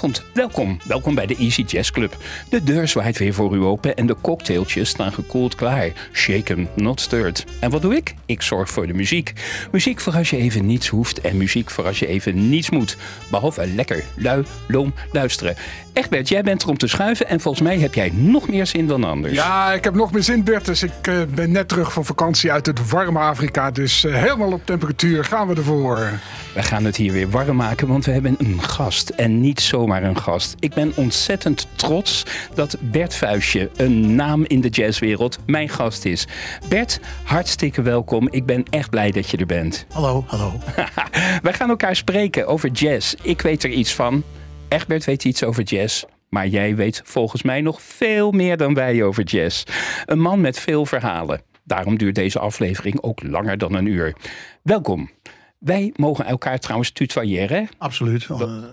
Goedenavond, welkom. Welkom bij de Easy Jazz Club. De deur zwaait weer voor u open en de cocktailtjes staan gekoeld klaar. Shaken, not stirred. En wat doe ik? Ik zorg voor de muziek. Muziek voor als je even niets hoeft en muziek voor als je even niets moet. Behalve lekker, lui, loom, luisteren. Egbert, jij bent er om te schuiven en volgens mij heb jij nog meer zin dan anders. Ja, ik heb nog meer zin, Bert. Dus ik uh, ben net terug van vakantie uit het warme Afrika. Dus uh, helemaal op temperatuur gaan we ervoor. We gaan het hier weer warm maken, want we hebben een gast. En niet zomaar een gast. Ik ben ontzettend trots dat Bert Vuistje, een naam in de jazzwereld, mijn gast is. Bert, hartstikke welkom. Ik ben echt blij dat je er bent. Hallo, hallo. Wij gaan elkaar spreken over jazz. Ik weet er iets van. Egbert weet iets over jazz. Maar jij weet volgens mij nog veel meer dan wij over jazz. Een man met veel verhalen. Daarom duurt deze aflevering ook langer dan een uur. Welkom. Wij mogen elkaar trouwens tutoyeren. Absoluut.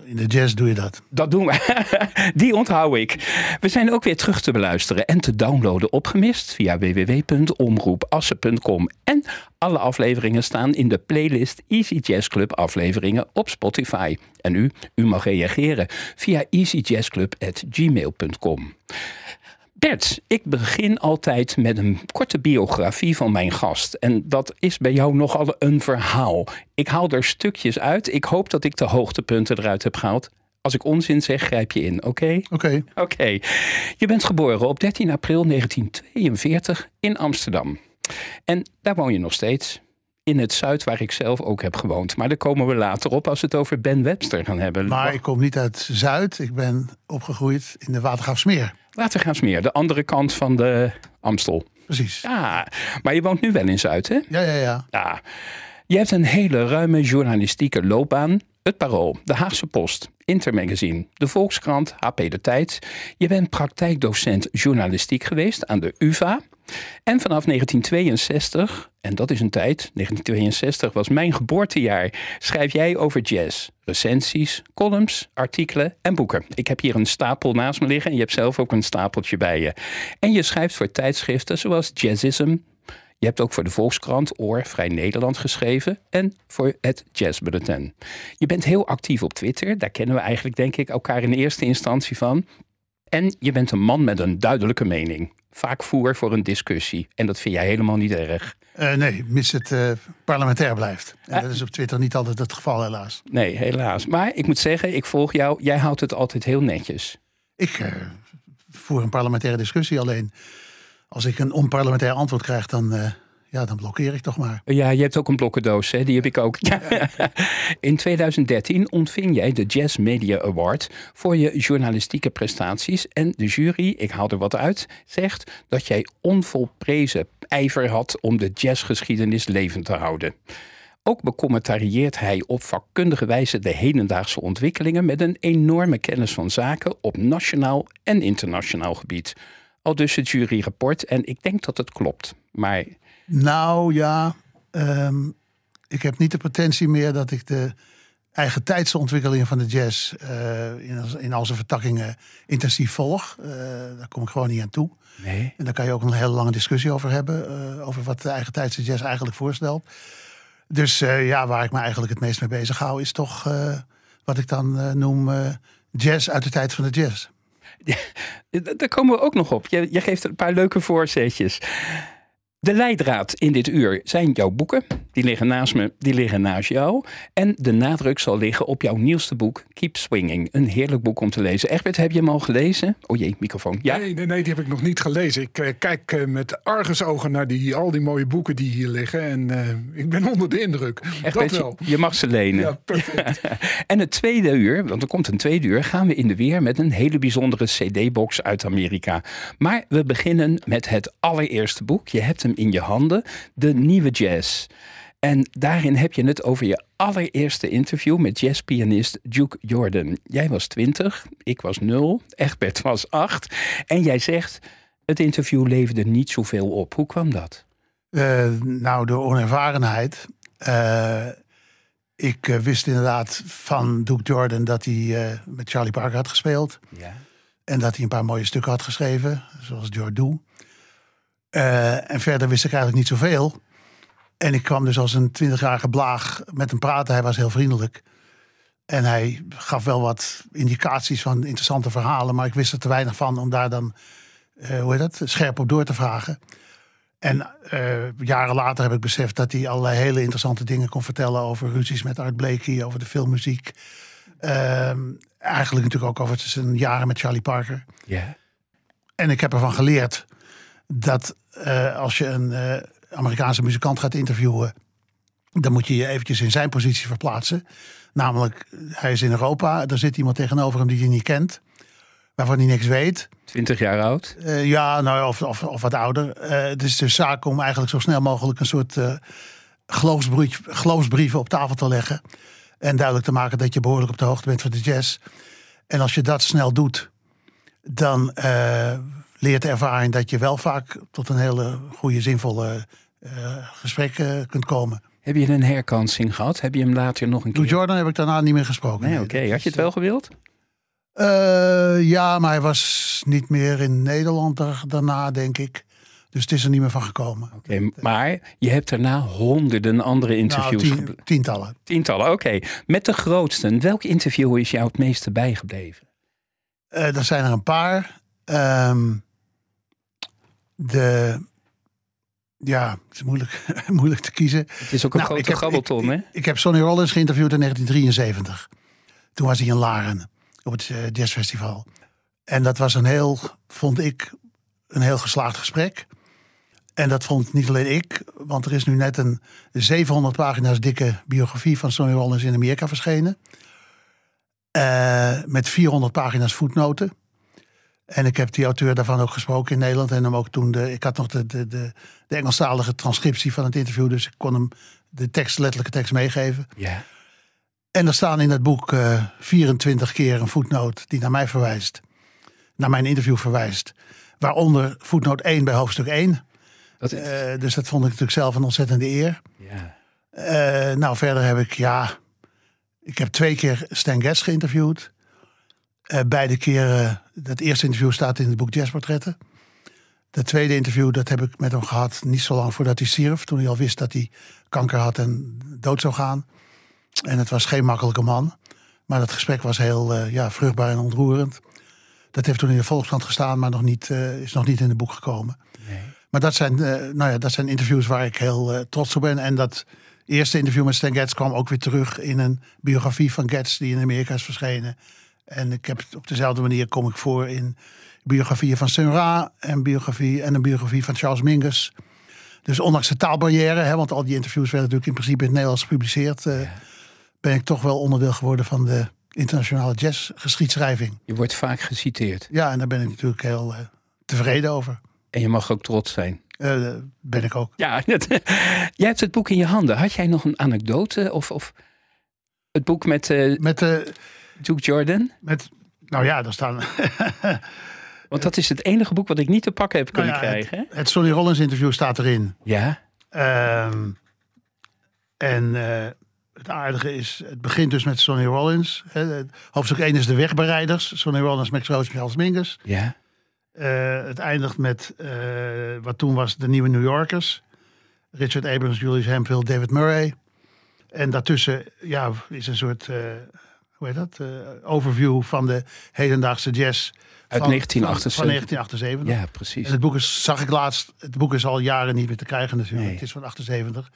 In de jazz doe je dat. Dat doen we. Die onthoud ik. We zijn ook weer terug te beluisteren en te downloaden opgemist via www.omroepassen.com. En alle afleveringen staan in de playlist Easy Jazz Club afleveringen op Spotify. En u, u mag reageren via easyjazzclub.gmail.com. Bert, ik begin altijd met een korte biografie van mijn gast. En dat is bij jou nogal een verhaal. Ik haal er stukjes uit. Ik hoop dat ik de hoogtepunten eruit heb gehaald. Als ik onzin zeg, grijp je in, oké? Oké. Oké. Je bent geboren op 13 april 1942 in Amsterdam. En daar woon je nog steeds. In het zuid, waar ik zelf ook heb gewoond. Maar daar komen we later op als we het over Ben Webster gaan hebben. Maar ik kom niet uit Zuid. Ik ben opgegroeid in de Watergraafsmeer. Watergraafsmeer, de andere kant van de Amstel. Precies. Ja, maar je woont nu wel in Zuid, hè? Ja, ja, ja. ja. Je hebt een hele ruime journalistieke loopbaan. Het Parool, de Haagse Post, Intermagazine, de Volkskrant, HP De Tijd. Je bent praktijkdocent journalistiek geweest aan de UvA. En vanaf 1962, en dat is een tijd, 1962 was mijn geboortejaar, schrijf jij over jazz. Recensies, columns, artikelen en boeken. Ik heb hier een stapel naast me liggen en je hebt zelf ook een stapeltje bij je. En je schrijft voor tijdschriften zoals Jazzism. Je hebt ook voor de Volkskrant Oor Vrij Nederland geschreven en voor het Jazz Bulletin. Je bent heel actief op Twitter, daar kennen we eigenlijk denk ik elkaar in eerste instantie van. En je bent een man met een duidelijke mening. Vaak voer voor een discussie. En dat vind jij helemaal niet erg. Uh, nee, mis het uh, parlementair blijft. En uh, dat is op Twitter niet altijd het geval, helaas. Nee, helaas. Maar ik moet zeggen, ik volg jou. Jij houdt het altijd heel netjes. Ik voer een parlementaire discussie. Alleen als ik een onparlementair antwoord krijg, dan ja, dan blokkeer ik toch maar. Ja, je hebt ook een blokkendoos, hè? die heb ik ook. In 2013 ontving jij de Jazz Media Award voor je journalistieke prestaties. En de jury, ik haal er wat uit, zegt dat jij onvolprezen ijver had om de jazzgeschiedenis levend te houden. Ook becommentarieert hij op vakkundige wijze de hedendaagse ontwikkelingen met een enorme kennis van zaken op nationaal en internationaal gebied. Al dus het juryrapport en ik denk dat het klopt. Maar nou ja, um, ik heb niet de potentie meer dat ik de eigen tijdse ontwikkelingen van de jazz uh, in, in al zijn vertakkingen intensief volg. Uh, daar kom ik gewoon niet aan toe. Nee. En daar kan je ook een hele lange discussie over hebben. Uh, over wat de eigen tijdse jazz eigenlijk voorstelt. Dus ja, waar ik me eigenlijk het meest mee bezig hou, is toch wat ik dan noem jazz uit de tijd van de jazz. Ja, daar komen we ook nog op. Je, je geeft een paar leuke voorzetjes. De leidraad in dit uur zijn jouw boeken. Die liggen naast me, die liggen naast jou. En de nadruk zal liggen op jouw nieuwste boek, Keep Swinging. Een heerlijk boek om te lezen. Egbert, heb je hem al gelezen? Oh jee, microfoon. Ja? Nee, nee, nee, die heb ik nog niet gelezen. Ik uh, kijk uh, met argusogen naar die, al die mooie boeken die hier liggen. En uh, ik ben onder de indruk. Egbert, Dat wel. Je, je mag ze lenen. Ja, perfect. en het tweede uur, want er komt een tweede uur, gaan we in de weer met een hele bijzondere CD-box uit Amerika. Maar we beginnen met het allereerste boek. Je hebt hem in je handen, De Nieuwe Jazz. En daarin heb je het over je allereerste interview met jazzpianist Duke Jordan. Jij was 20, ik was 0, Egbert was 8. En jij zegt, het interview leverde niet zoveel op. Hoe kwam dat? Uh, nou, de onervarenheid. Uh, ik uh, wist inderdaad van Duke Jordan dat hij met Charlie Parker had gespeeld. Ja. En dat hij een paar mooie stukken had geschreven, zoals Jordu. en verder wist ik eigenlijk niet zoveel. En ik kwam dus als een twintigjarige blaag met hem praten. Hij was heel vriendelijk. En hij gaf wel wat indicaties van interessante verhalen, maar ik wist er te weinig van om daar dan, eh, hoe heet dat, scherp op door te vragen. En eh, jaren later heb ik beseft dat hij allerlei hele interessante dingen kon vertellen over ruzies met Art Blakey, over de filmmuziek. Ehm, eigenlijk natuurlijk ook over zijn jaren met Charlie Parker. Ja. En ik heb ervan geleerd dat eh, als je een eh, Amerikaanse muzikant gaat interviewen, dan moet je je eventjes in zijn positie verplaatsen. Namelijk, hij is in Europa, er zit iemand tegenover hem die hij niet kent, waarvan hij niks weet. 20 jaar oud. Eh, ja, nou, of, of, of wat ouder. Het is dus zaak om eigenlijk zo snel mogelijk een soort geloofsbrief, geloofsbrieven op tafel te leggen. En duidelijk te maken dat je behoorlijk op de hoogte bent van de jazz. En als je dat snel doet, dan leert de ervaring dat je wel vaak tot een hele goede, zinvolle eh, gesprek eh, kunt komen. Heb je een herkansing gehad? Heb je hem later nog een keer... Jordan heb ik daarna niet meer gesproken. Nee, oké. Had je het wel gewild? Eh, ja, maar hij was niet meer in Nederland daar- daarna, denk ik. Dus het is er niet meer van gekomen. Oké, maar je hebt daarna honderden andere Nou, interviews. tien- gebl- tientallen. Tientallen, oké. Met de grootste. Welk interview is jou het meeste bijgebleven? Er zijn er een paar. Ehm, de, ja, het is moeilijk, moeilijk te kiezen. Het is ook een Nou, grote grabbelton, ik, hè? Ik, ik heb Sonny Rollins geïnterviewd in 1973. Toen was hij in Laren op het eh, jazzfestival. En dat was een heel, vond ik, een heel geslaagd gesprek. En dat vond niet alleen ik, want er is nu net een 700 pagina's dikke biografie van Sonny Rollins in Amerika verschenen. Eh, met 400 pagina's voetnoten. En ik heb die auteur daarvan ook gesproken in Nederland. En hem ook toen de, ik had nog de, de, de, de Engelstalige transcriptie van het interview. Dus ik kon hem de tekst, letterlijke tekst meegeven. Ja. En er staan in het boek eh 24 keer een voetnoot die naar mij verwijst. Naar mijn interview verwijst. Waaronder voetnoot 1 bij hoofdstuk 1. Dat is, Eh, dus dat vond ik natuurlijk zelf een ontzettende eer. ja. Eh, nou, verder heb ik, ja... Ik heb twee keer Stan Getz geïnterviewd. Eh, beide keren, dat eerste interview staat in het boek Jazzportretten. Dat tweede interview, dat heb ik met hem gehad niet zo lang voordat hij stierf. Toen hij al wist dat hij kanker had en dood zou gaan. En het was geen makkelijke man. Maar dat gesprek was heel eh, ja, vruchtbaar en ontroerend. Dat heeft toen in de Volkskrant gestaan, maar nog niet, eh, is nog niet in het boek gekomen. Nee. Maar dat zijn, nou ja, dat zijn interviews waar ik heel trots op ben. En dat eerste interview met Stan Getz kwam ook weer terug in een biografie van Getz die in Amerika is verschenen. En ik heb op dezelfde manier kom ik voor in biografieën van Sun Ra en, biografie, en een biografie van Charles Mingus. Dus ondanks de taalbarrière, hè, want al die interviews werden natuurlijk in principe in het Nederlands gepubliceerd, eh, Ja. ben ik toch wel onderdeel geworden van de internationale jazzgeschiedschrijving. Je wordt vaak geciteerd. Ja, en daar ben ik natuurlijk heel eh, tevreden over. En je mag ook trots zijn. Eh, ben ik ook. Ja, dat, jij hebt het boek in je handen. Had jij nog een anekdote? Of, of het boek met Met, de Duke Jordan? met, nou ja, daar staan Want dat is het enige boek wat ik niet te pakken heb kunnen Nou ja, krijgen. Het Sonny Rollins interview staat erin. Ja, Ehm, en eh, het aardige is, het begint dus met Sonny Rollins. Hè, hoofdstuk 1 is de wegbereiders. Sonny Rollins, Max Roach, Charles Mingus. ja. Eh, het eindigt met eh, wat toen was de nieuwe New Yorkers. Richard Abrams, Julius Hemphill, David Murray. En daartussen ja, is een soort, hoe heet dat, eh, overview van de hedendaagse jazz. Uit van- 1978. Van, van 1978. Ja, precies. En het boek is, zag ik laatst, het boek is al jaren niet meer te krijgen natuurlijk. Nee. Het is van 78.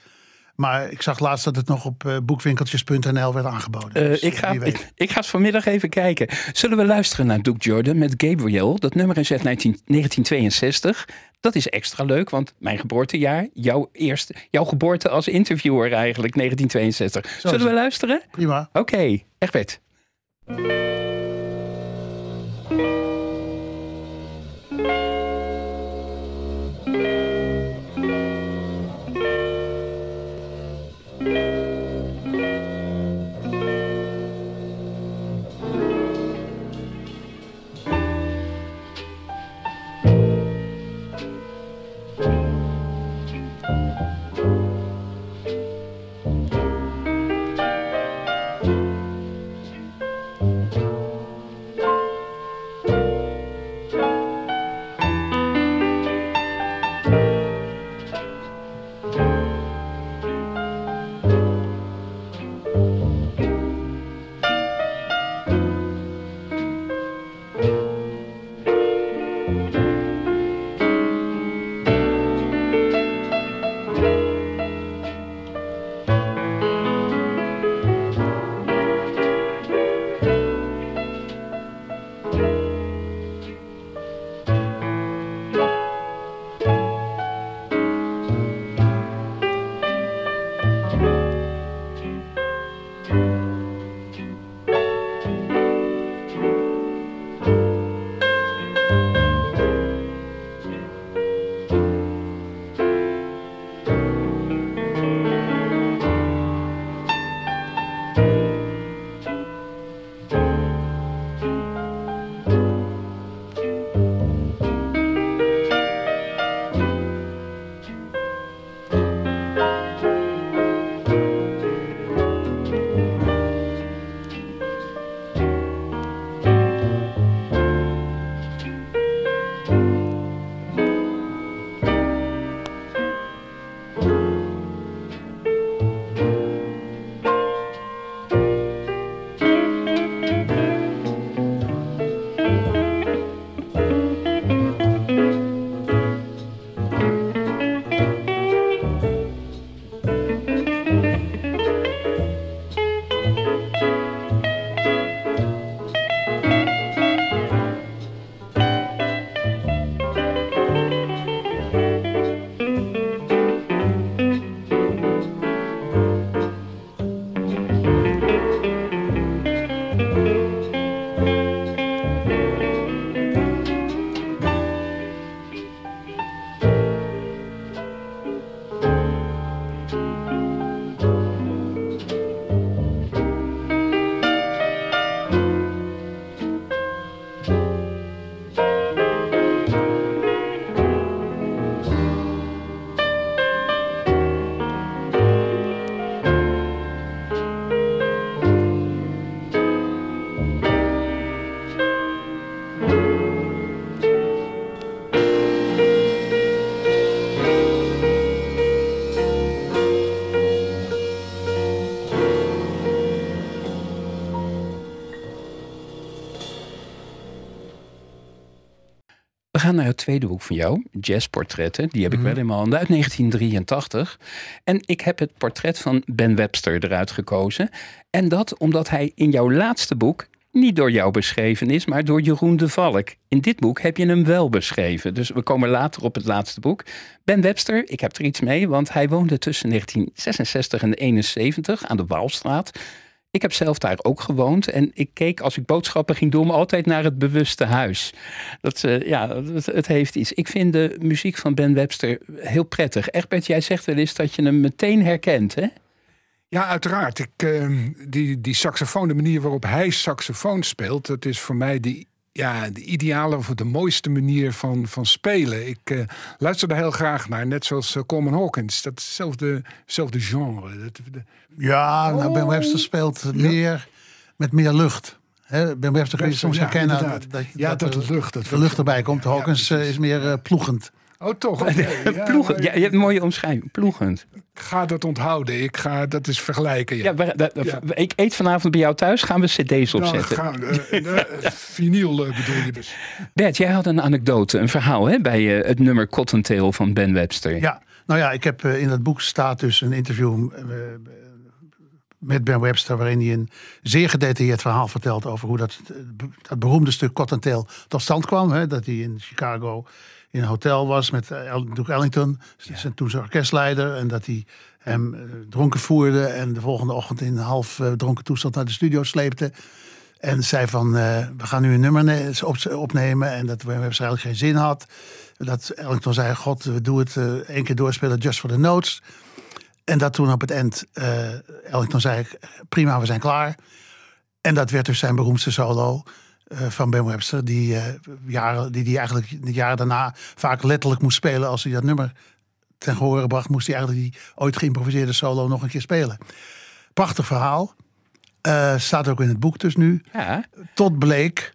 Maar ik zag laatst dat het nog op eh, boekwinkeltjes.nl werd aangeboden. Eh, Dus, ik, ga, ik, ik ga eens vanmiddag even kijken. Zullen we luisteren naar Duke Jordan met Gabriel? Dat nummer is uit 19, 1962. Dat is extra leuk, want mijn geboortejaar, jouw, eerste, jouw geboorte als interviewer eigenlijk, 1962. Zo is Zullen we luisteren? Prima. Oké, Egbert. Thank gaan naar het tweede boek van jou, Jazzportretten. Die heb ik Mhm. wel in mijn handen uit 1983. En ik heb het portret van Ben Webster eruit gekozen. En dat omdat hij in jouw laatste boek niet door jou beschreven is, maar door Jeroen de Valk. In dit boek heb je hem wel beschreven. Dus we komen later op het laatste boek. Ben Webster, ik heb er iets mee, want hij woonde tussen 1966 en 71 aan de Waalstraat. Ik heb zelf daar ook gewoond en ik keek als ik boodschappen ging doen altijd naar het bewuste huis. Dat, eh, ja, het, heeft iets. Ik vind de muziek van Ben Webster heel prettig. Egbert, jij zegt wel eens dat je hem meteen herkent, hè? Ja, uiteraard. Ik, eh, die, die saxofoon, de manier waarop hij saxofoon speelt, dat is voor mij de, ja, de ideale of de mooiste manier van, van spelen. Ik eh, luister er heel graag naar, net zoals uh, Coleman Hawkins. Dat is hetzelfde, hetzelfde genre. Dat, de, Ja, nou, Ben Oh. Webster speelt meer met meer lucht. Hè, ben Webster kun je soms ja, herkennen inderdaad. dat, ja, dat, lucht. Dat de lucht erbij komt. Hawkins eh, is meer ploegend. Oh, toch? Oké, ja, Ploegen, maar ja, je hebt een mooie omschrijving. Ploegend. Ik ga dat onthouden. Ik ga, dat is vergelijken. Ja. Ja, we- dat- Ja. Ik eet vanavond bij jou thuis, gaan we cd's Nou, opzetten. gaan, eh, eh, vinyl eh, bedoel je dus. Bert, jij had een anekdote, een verhaal hè, bij eh, het nummer Cottontail van Ben Webster. Ja, nou ja, ik heb eh, in dat boek staat dus een interview eh, met Ben Webster, waarin hij een zeer gedetailleerd verhaal vertelt over hoe dat, eh, dat beroemde stuk Cottontail tot stand kwam. Hè, dat hij in Chicago in een hotel was met eh, Duke Ellington, zijn toen zijn orkestleider, en dat hij hem eh, dronken voerde en de volgende ochtend in een half eh, dronken toestand naar de studio sleepte. En zei van, we gaan nu een nummer ne- op, opnemen. En dat Webster eigenlijk geen zin had. Dat Ellington zei, god, we doen het eh, één keer doorspelen, just for the notes. En dat toen op het eind Ellington zei, prima, we zijn klaar. En dat werd dus zijn beroemdste solo van Ben Webster. Die, eh jaren, die, die eigenlijk de jaren daarna vaak letterlijk moest spelen. Als hij dat nummer ten gehore bracht, moest hij eigenlijk die ooit geïmproviseerde solo nog een keer spelen. Prachtig verhaal. Eh, staat ook in het boek dus nu. Ja, Tot bleek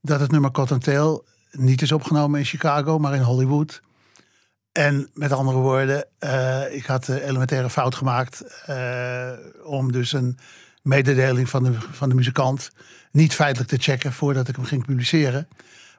dat het nummer Cottontail niet is opgenomen in Chicago, maar in Hollywood. En met andere woorden, eh, ik had de elementaire fout gemaakt eh, om dus een mededeling van de, van de muzikant niet feitelijk te checken voordat ik hem ging publiceren.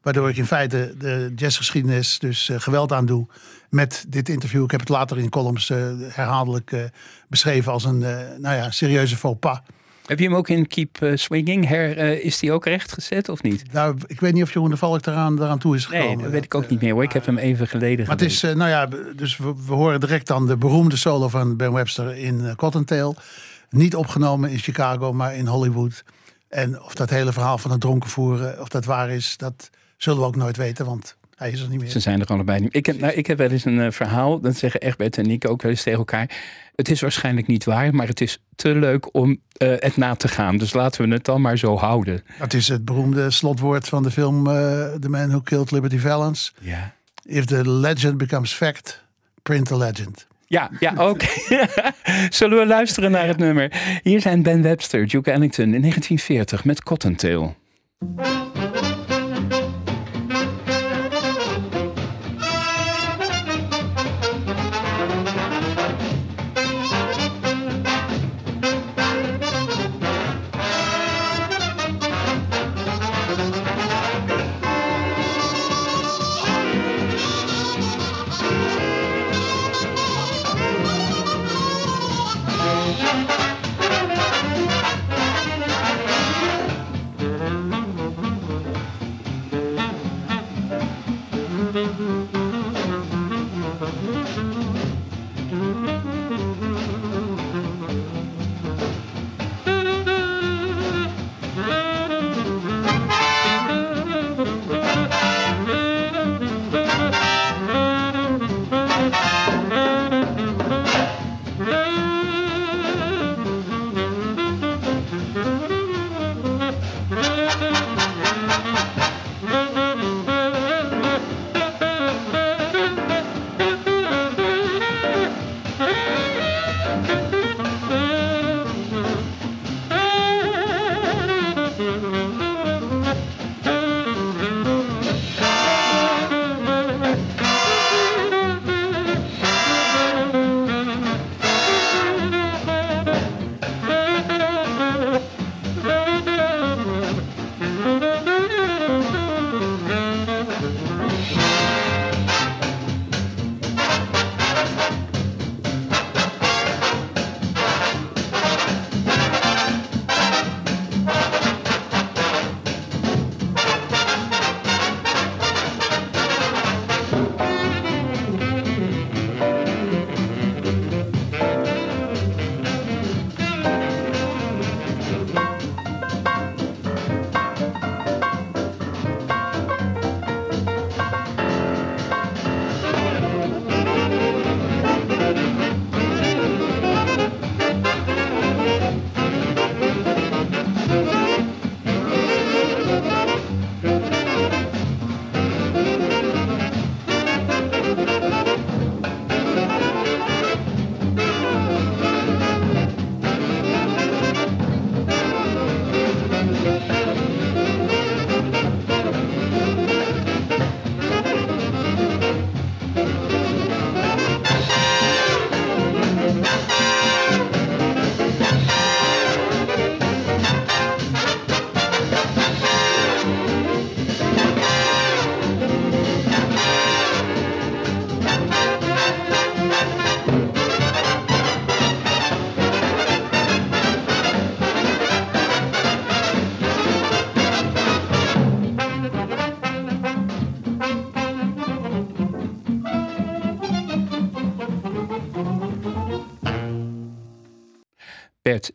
Waardoor ik in feite de jazzgeschiedenis dus eh, geweld aan doe met dit interview. Ik heb het later in columns eh, herhaaldelijk eh, beschreven als een nou ja, serieuze faux pas. heb je hem ook in Keep Swinging? Her, is die ook rechtgezet of niet? Nou, ik weet niet of Jeroen de Valk daaraan, daaraan toe is gekomen. Nee, dat weet ik ook niet meer hoor. Ik heb hem even geleden Maar het is, nou ja, dus we, we horen direct dan de beroemde solo van Ben Webster in Cottontail. Niet opgenomen in Chicago, maar in Hollywood. En of dat hele verhaal van het dronken voeren, of dat waar is, dat zullen we ook nooit weten, want hij is er niet meer. Ze zijn er allebei niet. Ik heb, nou, ik heb wel eens een eh, verhaal, dat zeggen Egbert en ik ook wel eens tegen elkaar. Het is waarschijnlijk niet waar, maar het is te leuk om eh, het na te gaan. Dus laten we het dan maar zo houden. Dat is het beroemde slotwoord van de film eh, The Man Who Killed Liberty Valance. Ja. If the legend becomes fact, print the legend. Ja, ja, oké. Zullen we luisteren naar het nummer? Hier zijn Ben Webster, Duke Ellington in 1940 met Cottontail.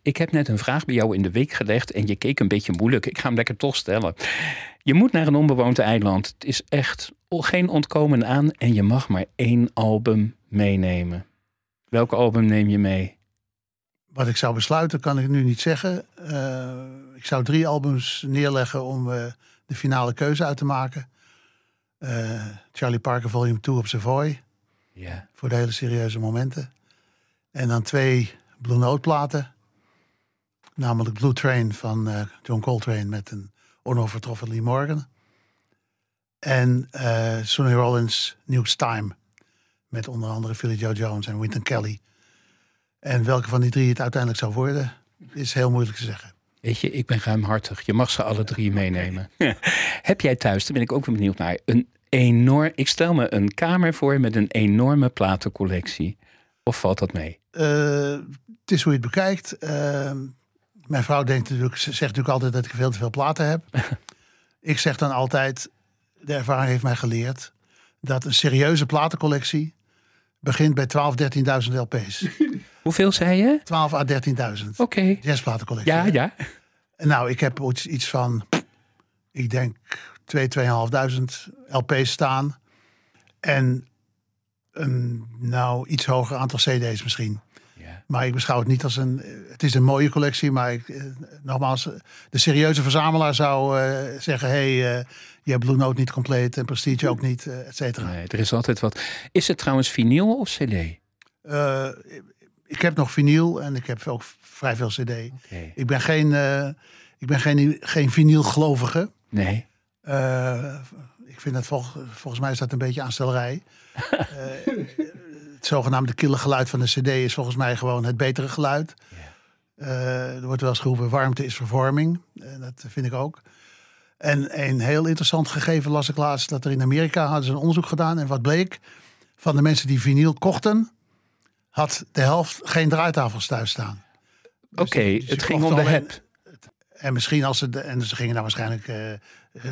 Ik heb net een vraag bij jou in de week gelegd en je keek een beetje moeilijk. Ik ga hem lekker toch stellen. Je moet naar een onbewoond eiland. Het is echt geen ontkomen aan en je mag maar één album meenemen. Welk album neem je mee? Wat ik zou besluiten kan ik nu niet zeggen. Uh, ik zou drie albums neerleggen om uh, de finale keuze uit te maken. Uh, Charlie Parker Volume 2 op Savoy. Ja. Voor de hele serieuze momenten. En dan twee Blue Note platen. Namelijk Blue Train van uh, John Coltrane met een onovertroffen Lee Morgan. En uh, Sonny Rollins New's Time. Met onder andere Philly Joe Jones en Wynton Kelly. En welke van die drie het uiteindelijk zou worden, is heel moeilijk te zeggen. Weet je, ik ben ruimhartig. Je mag ze alle drie meenemen. Heb jij thuis, daar ben ik ook benieuwd naar, een enorm... Ik stel me een kamer voor met een enorme platencollectie. Of valt dat mee? Uh, het is hoe je het bekijkt. Uh, mijn vrouw denkt natuurlijk, zegt natuurlijk altijd dat ik veel te veel platen heb. ik zeg dan altijd, de ervaring heeft mij geleerd... dat een serieuze platencollectie begint bij 12, 13.000 LP's. Hoeveel zei je? 12 à 13.000. Oké. Okay. Jazzplatencollectie. Ja, ja. Nou, ik heb iets van, ik denk 2, 2.500 LP's staan. En een nou iets hoger aantal CD's misschien. Maar ik beschouw het niet als een. Het is een mooie collectie, maar ik, eh, nogmaals, de serieuze verzamelaar zou uh, zeggen: hé, hey, uh, je hebt Blue Note niet compleet en Prestige ook niet, uh, et cetera. Nee, er is altijd wat. Is het trouwens vinyl of CD? ik heb nog vinyl en ik heb ook vrij veel CD. Okay. Ik ben geen, ik ben geen, geen vinylgelovige. Nee. ik vind dat vol, volgens mij is dat een beetje aanstellerij. het zogenaamde kille geluid van de CD is volgens mij gewoon het betere geluid. Uh, er wordt wel eens geroepen: warmte is vervorming. Uh, dat vind ik ook. En een heel interessant gegeven las ik laatst dat er in Amerika hadden ze een onderzoek gedaan. En wat bleek? Van de mensen die vinyl kochten, had de helft geen draaitafels thuis staan. Oké, okay, dus het ging om de heb. En misschien als ze, de, en ze gingen dan waarschijnlijk uh,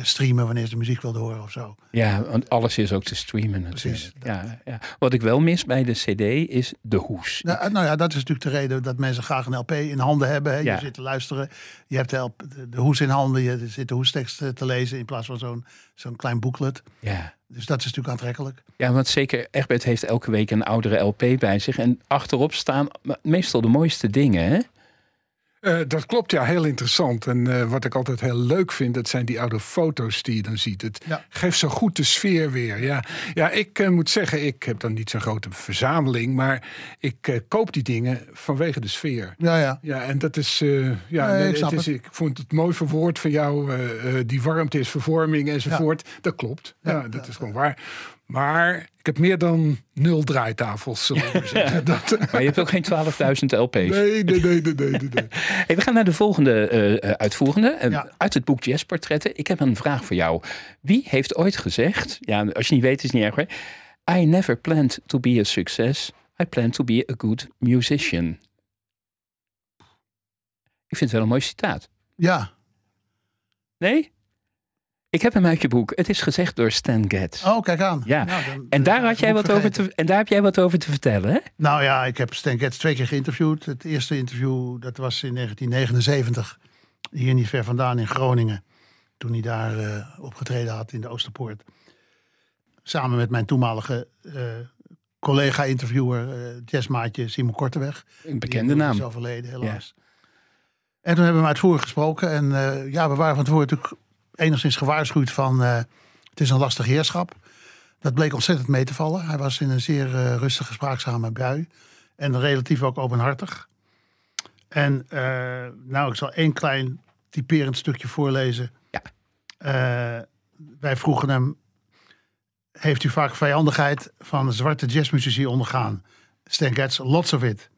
streamen wanneer ze muziek wilden horen of zo. Ja, want alles is ook te streamen natuurlijk. Precies, ja, ja. Wat ik wel mis bij de CD is de hoes. Nou, nou, ja, dat is natuurlijk de reden dat mensen graag een LP in handen hebben. Hè. Ja. Je zit te luisteren, je hebt de, LP, de, hoes in handen, je zit de hoestekst te lezen in plaats van zo'n zo'n klein booklet. Ja. Dus dat is natuurlijk aantrekkelijk. Ja, want zeker Egbert heeft elke week een oudere LP bij zich. En achterop staan meestal de mooiste dingen, hè? Uh, dat klopt, ja, heel interessant. En uh, wat ik altijd heel leuk vind, dat zijn die oude foto's die je dan ziet. Het ja. geeft zo goed de sfeer weer. Ja, ja ik uh, moet zeggen, ik heb dan niet zo'n grote verzameling, maar ik koop die dingen vanwege de sfeer. Ja, ja. Ja, en dat is, ja, nee, ik, het is, het. ik vond het mooi verwoord van jou. die warmte is vervorming enzovoort. Ja. Dat klopt. Ja, ja dat is gewoon waar. Maar ik heb meer dan nul draaitafels, zullen we zeggen. Dat, maar je hebt ook geen 12.000 LP's. Nee, nee, nee, nee, nee. nee. Hey, we gaan naar de volgende uh, uitvoerende. Uh, ja. Uit het boek Jazzportretten. Ik heb een vraag voor jou. Wie heeft ooit gezegd, ja, als je niet weet is het niet erg hoor. I never planned to be a success. I planned to be a good musician. Ik vind het wel een mooi citaat. Ja. Nee? Ik heb hem uit je boek. Het is gezegd door Stan Getz. Oh, kijk aan. Ja. Nou, dan, en, daar had jij wat over te, en daar heb jij wat over te vertellen, hè? Nou ja, ik heb Stan Getz twee keer geïnterviewd. Het eerste interview, dat was in 1979. Hier niet ver vandaan in Groningen. Toen hij daar uh, opgetreden had in de Oosterpoort. Samen met mijn toenmalige uh, collega-interviewer, uh, jazzmaatje Simon Korteweg. Een bekende naam. Is overleden, helaas. Ja. En toen hebben we hem uitvoerig gesproken. En ja, we waren van tevoren natuurlijk enigszins gewaarschuwd van uh, het is een lastig heerschap. Dat bleek ontzettend mee te vallen. Hij was in een zeer uh, rustige, spraakzame bui. En relatief ook openhartig. En uh, nou, ik zal één klein typerend stukje voorlezen. Ja. wij vroegen hem, heeft u vaak vijandigheid van zwarte jazzmuzici ondergaan? Stan Getz, lots of it.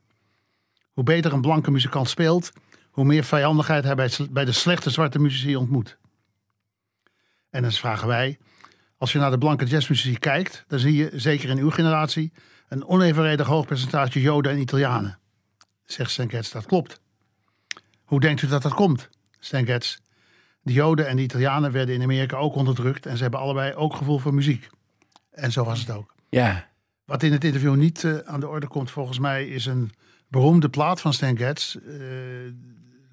Hoe beter een blanke muzikant speelt, hoe meer vijandigheid hij bij, bij de slechte zwarte muzici ontmoet. En dan vragen wij, als je naar de blanke jazzmuziek kijkt, dan zie je, zeker in uw generatie, een onevenredig hoog percentage Joden en Italianen. Zegt Stan Getz, dat klopt. Hoe denkt u dat dat komt? Stan Getz, de Joden en de Italianen werden in Amerika ook onderdrukt en ze hebben allebei ook gevoel voor muziek. En zo was het ook. Ja. Wat in het interview niet uh, aan de orde komt volgens mij is een beroemde plaat van Stan Getz. eh,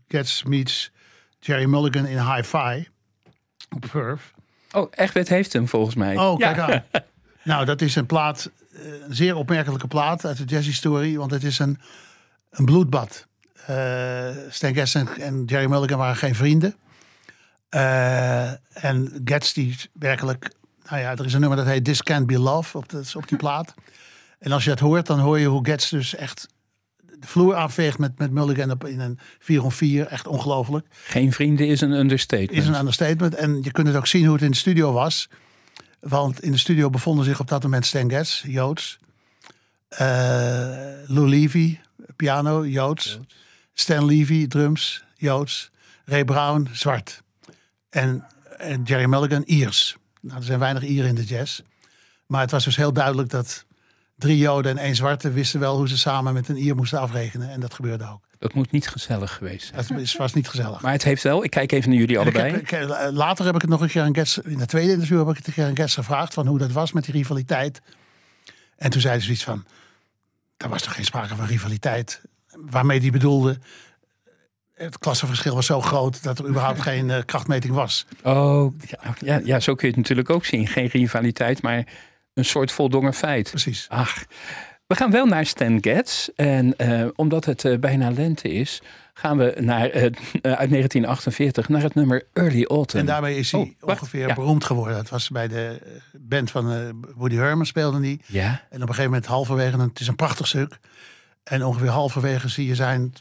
Getz meets Jerry Mulligan in Hi-Fi op Verve. Oh, Egbert heeft hem volgens mij. Oh, kijk ja. aan. Nou, dat is een plaat, eh, een zeer opmerkelijke plaat uit de jazzhistorie, want het is een, een bloedbad. Eh Stan Getz en, en Jerry Mulligan waren geen vrienden. Eh, en Getz die werkelijk, nou ja, er is een nummer dat heet This Can't Be Love op, de, op die plaat. En als je dat hoort, dan hoor je hoe Getz dus echt de vloer aanveegt met, met Mulligan op, in een 4 om 4. Echt ongelooflijk Geen vrienden is een understatement. is een understatement. En je kunt het ook zien hoe het in de studio was. Want in de studio bevonden zich op dat moment Stan Getz, Joods. eh Lou Levy, piano, Joods. Stan Levy, drums, Joods. Ray Brown, zwart. En, en Jerry Mulligan, Iers. Nou, er zijn weinig Ieren in de jazz. Maar het was dus heel duidelijk dat drie Joden en één zwarte wisten wel hoe ze samen met een Ier moesten afrekenen. En dat gebeurde ook. Dat moet niet gezellig geweest zijn. Het was niet gezellig. Maar het heeft wel, ik kijk even naar jullie ik allebei. heb- ik, eh, later heb ik het nog een keer aan Gets, in het tweede interview heb ik het een keer aan Gets gevraagd van hoe dat was met die rivaliteit. En toen zei hij zoiets van, er was toch geen sprake van rivaliteit. Waarmee die bedoelde, het klassenverschil was zo groot dat er überhaupt geen eh, krachtmeting was. Oh, ja, ja, ja, zo kun je het natuurlijk ook zien. Geen rivaliteit, maar een soort voldongen feit. Precies. Ach, we gaan wel naar Stan Getz. En eh, omdat het eh, bijna lente is, gaan we naar, eh, uit 1948 naar het nummer Early Autumn. En daarmee is hij Oh, ongeveer Ja. beroemd geworden. Het was bij de band van Woody Herman speelde hij. Ja, En op een gegeven moment halverwege, het is een prachtig stuk. En ongeveer halverwege zie je zijn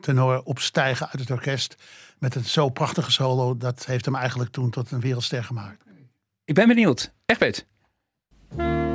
tenor opstijgen uit het orkest. Met een zo prachtige solo. Dat heeft hem eigenlijk toen tot een wereldster gemaakt. ik ben benieuwd. Egbert. En hier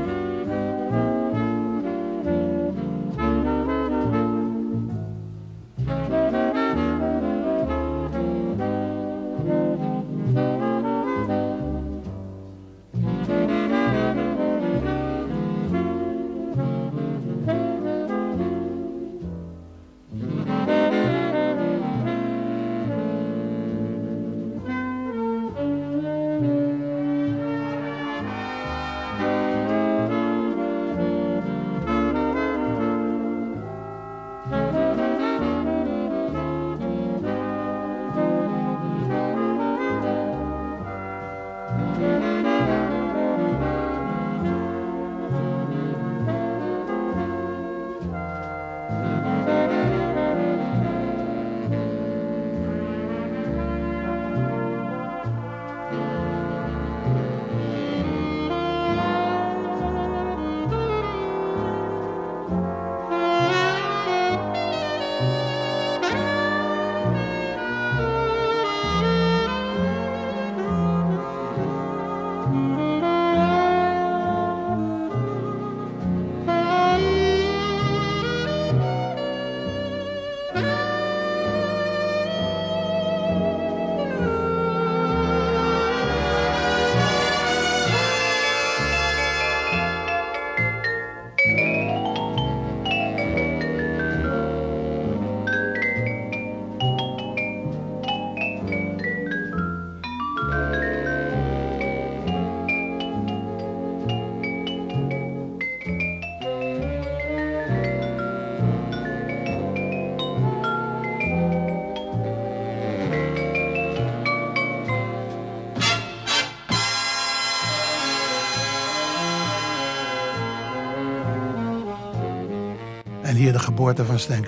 de geboorte van Stan.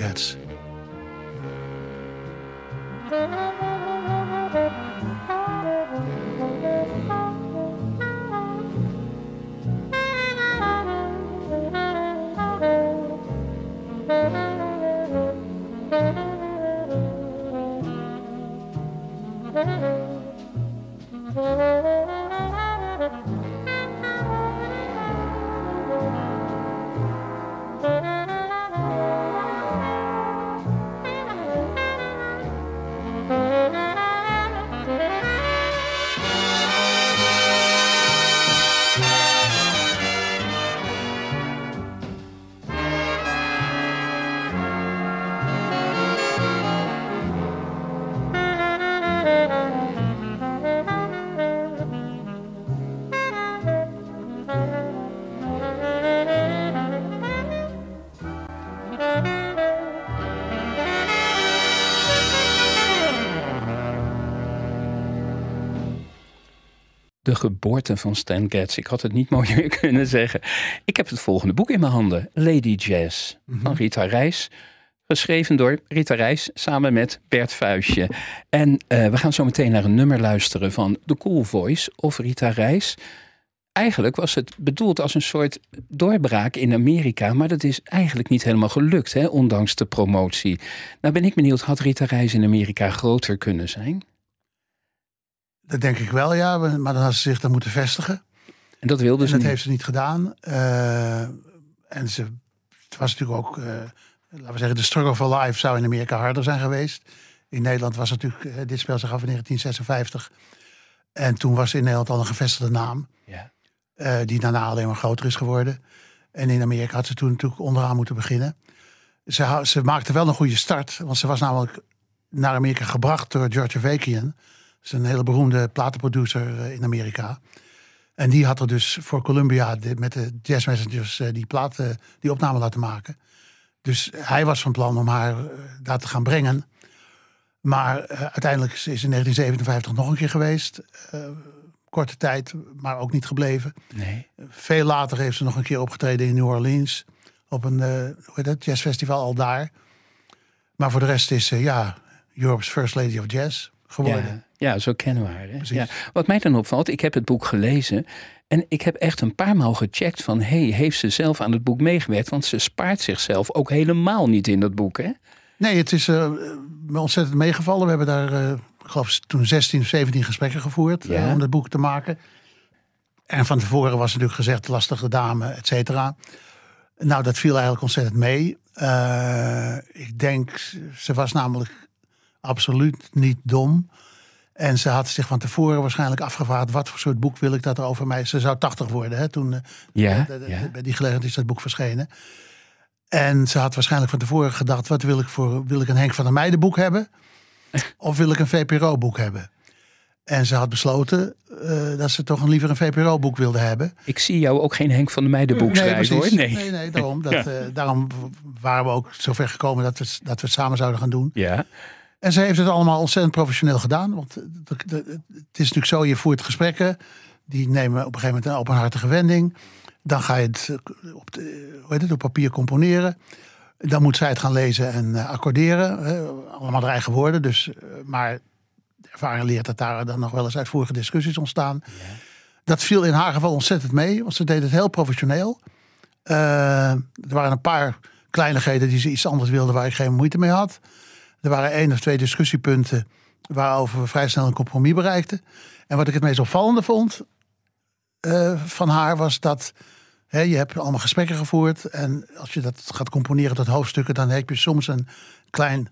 Geboorte van Stan Getz. Ik had het niet mooier kunnen zeggen. Ik heb het volgende boek in mijn handen. Lady Jazz van Rita Reis. Geschreven door Rita Reis samen met Bert Vuistje. En eh, we gaan zo meteen naar een nummer luisteren van The Cool Voice of Rita Reis. Eigenlijk was het bedoeld als een soort doorbraak in Amerika, maar dat is eigenlijk niet helemaal gelukt, hè, ondanks de promotie. Nou ben ik benieuwd, had Rita Reis in Amerika groter kunnen zijn? Dat denk ik wel, ja. Maar dan had ze zich dan moeten vestigen. En dat wilde En ze dat niet. heeft ze niet gedaan. Eh, en ze, het was natuurlijk ook, eh, laten we zeggen, de struggle for life zou in Amerika harder zijn geweest. In Nederland was het natuurlijk, eh, dit spel zich af in 1956. En toen was in Nederland al een gevestigde naam. Ja. die daarna alleen maar groter is geworden. En in Amerika had ze toen natuurlijk onderaan moeten beginnen. Ze, ze maakte wel een goede start. Want ze was namelijk naar Amerika gebracht door George Avakian. Is een hele beroemde platenproducer eh, in Amerika. En die had er dus voor Columbia de- met de Jazz Messengers eh, die, plaat, eh, die opname laten maken. Dus hij was van plan om haar eh, daar te gaan brengen. Maar uiteindelijk is ze in 1957 nog een keer geweest. Korte tijd, maar ook niet gebleven. Nee. Veel later heeft ze nog een keer opgetreden in New Orleans. Op een eh, hoe heet dat, jazzfestival al daar. Maar voor de rest is ze ja, Europe's First Lady of Jazz geworden. Ja, ja, zo kennen we haar. Hè? Ja. Wat mij dan opvalt, ik heb het boek gelezen en ik heb echt een paar maal gecheckt van, hey, heeft ze zelf aan het boek meegewerkt? Want ze spaart zichzelf ook helemaal niet in dat boek, hè? Nee, het is eh, me ontzettend meegevallen. We hebben daar, eh, ik geloof, toen 16 of 17 gesprekken gevoerd Ja. eh, om het boek te maken. En van tevoren was natuurlijk gezegd, lastige dame, et cetera. Nou, dat viel eigenlijk ontzettend mee. Ik denk, ze was namelijk absoluut niet dom. En ze had zich van tevoren waarschijnlijk afgevraagd... wat voor soort boek wil ik dat er over mij... Ze zou 80 worden, hè, toen eh, Ja, de- de- ja. bij die gelegenheid is dat boek verschenen. En ze had waarschijnlijk van tevoren gedacht... wat wil ik voor... wil ik een Henk van der Meijden boek hebben? of wil ik een VPRO boek hebben? En ze had besloten eh, dat ze toch een liever een VPRO boek wilde hebben. Ik zie jou ook geen Henk van de Meijden boek schrijven, hoor. Nee. nee, nee, daarom. Dat, eh, daarom waren we ook zover gekomen dat we, dat we het samen zouden gaan doen. Ja, En ze heeft het allemaal ontzettend professioneel gedaan. Want het is natuurlijk zo, je voert gesprekken. Die nemen op een gegeven moment een openhartige wending. Dan ga je het eh, op, de, hoe heet het, op papier componeren. Dan moet zij het gaan lezen en eh, accorderen. allemaal haar eigen woorden. Dus, eh, maar de ervaring leert dat daar dan nog wel eens uitvoerige discussies ontstaan. Dat viel in haar geval ontzettend mee. Want ze deed het heel professioneel. Er waren een paar kleinigheden die ze iets anders wilde waar ik geen moeite mee had. Er waren één of twee discussiepunten waarover we vrij snel een compromis bereikten. En wat ik het meest opvallende vond eh, van haar was dat hè, je hebt allemaal gesprekken gevoerd. En als je dat gaat componeren tot hoofdstukken, dan heb je soms een klein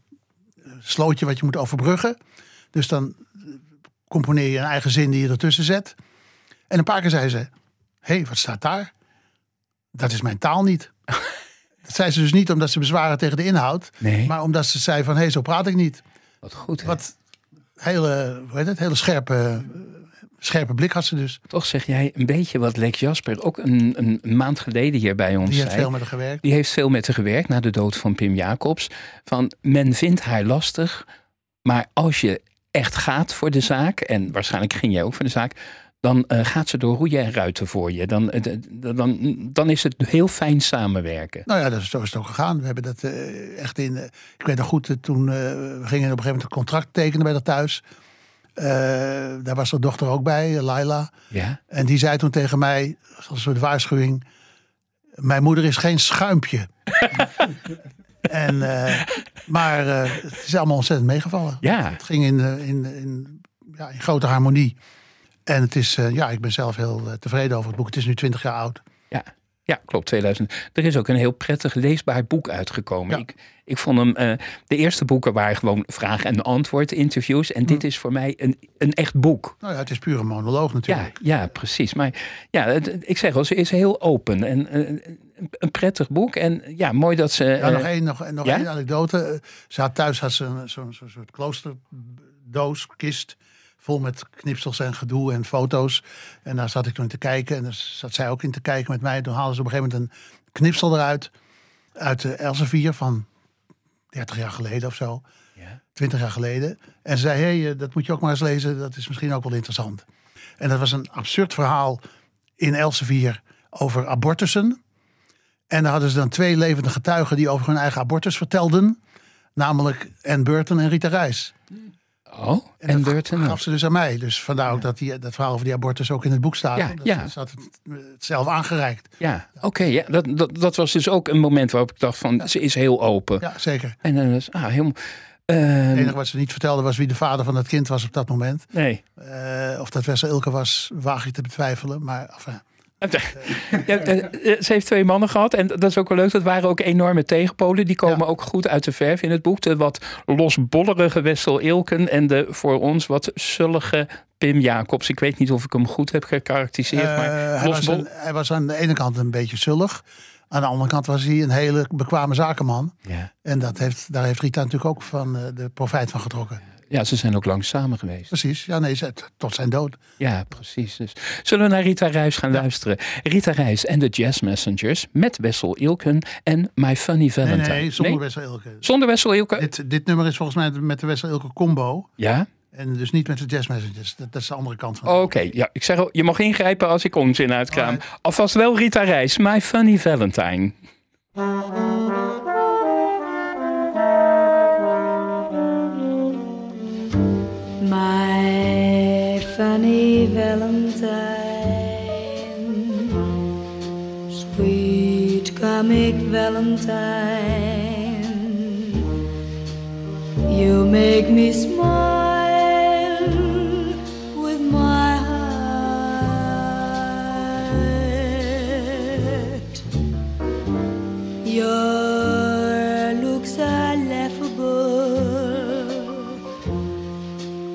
eh, slootje wat je moet overbruggen. Dus dan componeer je een eigen zin die je ertussen zet. En een paar keer zei ze: hey, wat staat daar? Dat is mijn taal niet. Dat zei ze dus niet omdat ze bezwaren tegen de inhoud. nee. Maar omdat ze zei van, hé, hey, zo praat ik niet. Wat goed, hè? Wat hele, hoe heet het, hele scherpe, scherpe blik had ze dus. Toch zeg jij een beetje wat Lex Jasper ook een, een, een maand geleden hier bij ons Die heeft zei. veel met haar gewerkt. Die heeft veel met haar gewerkt na de dood van Pim Jacobs. Van men vindt haar lastig, maar als je echt gaat voor de zaak, en waarschijnlijk ging jij ook voor de zaak, dan eh, gaat ze door roeien en ruiten voor je. Dan, eh, dan, dan is het heel fijn samenwerken. Nou ja, dat is, zo is het ook gegaan. We hebben dat eh, echt in. ik weet nog goed, toen we gingen op een gegeven moment een contract tekenen bij dat thuis. Daar was haar dochter ook bij, Laila. Ja, En die zei toen tegen mij, als een soort waarschuwing: Mijn moeder is geen schuimpje. en, maar het is allemaal ontzettend meegevallen. ja. Het ging in, in, in, ja, in grote harmonie. En het is, eh, ja, ik ben zelf heel eh, tevreden over het boek. Het is nu 20 jaar oud. Ja, ja, klopt. 2000. Er is ook een heel prettig leesbaar boek uitgekomen. Ja. Ik, ik vond hem. eh, de eerste boeken waren gewoon vraag- en antwoord interviews. En Hm. dit is voor mij een, een echt boek. Nou ja, het is puur een monoloog Ja, natuurlijk. ja, precies. Maar ja, het- ik zeg al, ze is heel open. En een, prettig boek. En ja, mooi dat ze. Ja, nog één nog, nog ja? één anekdote. Ze had thuis had ze zo'n zo'n soort kloosterdoos, kist. Vol met knipsels en gedoe en foto's. En daar zat ik toen in te kijken. En daar zat zij ook in te kijken met mij. Toen haalden ze op een gegeven moment een knipsel eruit. Uit de Elsevier van 30 jaar geleden of zo. ja. 20 jaar geleden. En ze zei, hé, hey, eh, dat moet je ook maar eens lezen. Dat is misschien ook wel interessant. En dat was een absurd verhaal in Elsevier over abortussen. En daar hadden ze dan twee levende getuigen die over hun eigen abortus vertelden. Namelijk Anne Burton en Rita Reis. Oh, en, dat Burton ook. gaf ze dus aan mij. Dus vandaar ook dat die, dat verhaal over die abortus ook in het boek staat. Ja, Dat ja. Ze had het, het zelf aangereikt. Ja, oké. ja, dat, dat, dat was dus ook een moment waarop ik dacht van, ze is heel open. Ja, zeker. En dan is, ah, helemaal... eh, Het enige wat ze niet vertelde was wie de vader van dat kind was op dat moment. nee. Eh, of dat Wessel Ilke was, waag ik te betwijfelen. Maar enfin, eh, eh, ze heeft twee mannen gehad. En dat is ook wel leuk. Dat waren ook enorme tegenpolen. Die komen Ja. ook goed uit de verf in het boek. De wat losbollerige Wessel Ilken. En de voor ons wat zullige Pim Jacobs. Ik weet niet of ik hem goed heb gekarakteriseerd. eh, maar hij, was een- hij was aan de ene kant een beetje zullig. Aan de andere kant was hij een hele bekwame zakenman. ja. En dat heeft, daar heeft Rita natuurlijk ook van eh, de profijt van getrokken. ja, ze zijn ook lang samen geweest. Precies, ja nee, ze- tot zijn dood. Ja, precies. Dus zullen we naar Rita Reis gaan luisteren? Rita Reis en de Jazz Messengers met Wessel Ilken en My Funny Valentine. nee, zonder Wessel Ilke. Zonder Wessel Ilken? Dit, dit nummer is volgens mij met de Wessel Ilke combo. Ja? En dus niet met de Jazz Messages. Dat, dat is de andere kant van Oké, ja, ik zeg al, je mag ingrijpen als ik onzin uitkraam. Alvast wel Rita Reis, My Funny Valentine. Comic Valentine, you make me smile with my heart. Your looks are laughable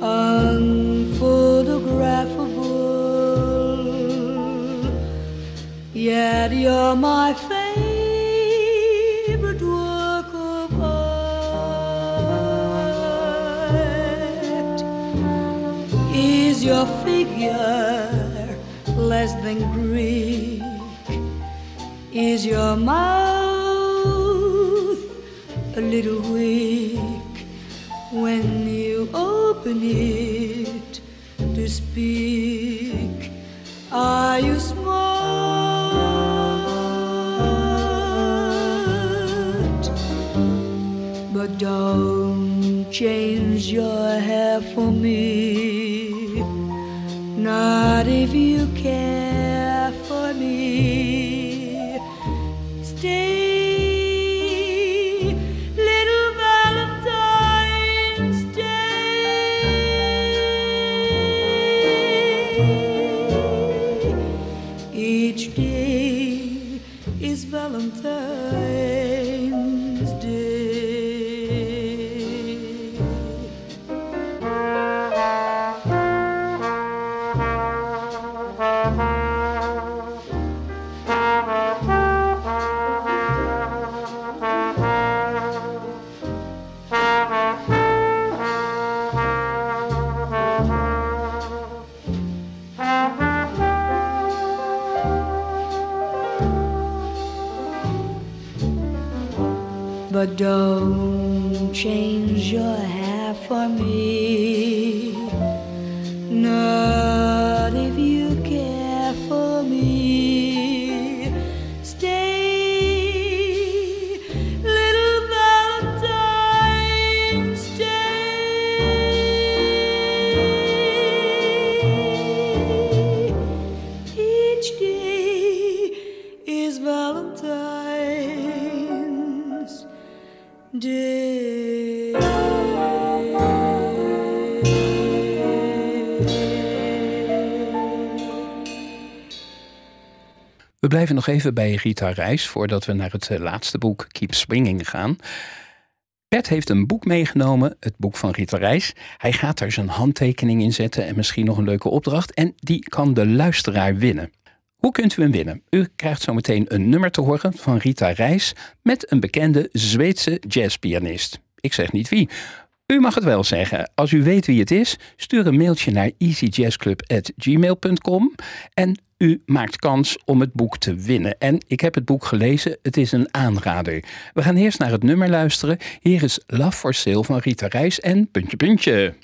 unphotographable. Yet you're my Is your figure less than Greek? Is your mouth a little weak when you open it to speak? Are you smart? But don't change your hair for me. Not if you care for me. Blijven nog even bij Rita Reis voordat we naar het eh, laatste boek Keep Swinging gaan. Bert heeft een boek meegenomen, het boek van Rita Reis. Hij gaat daar zijn handtekening in zetten en misschien nog een leuke opdracht. En die kan de luisteraar winnen. Hoe kunt u hem winnen? U krijgt zometeen een nummer te horen van Rita Reis met een bekende Zweedse jazzpianist. Ik zeg niet wie. U mag het wel zeggen. Als u weet wie het is, stuur een mailtje naar easyjazzclub.gmail.com en u maakt kans om het boek te winnen. En ik heb het boek gelezen, het is een aanrader. We gaan eerst naar het nummer luisteren. Hier is Love for Sale van Rita Reis en puntje puntje.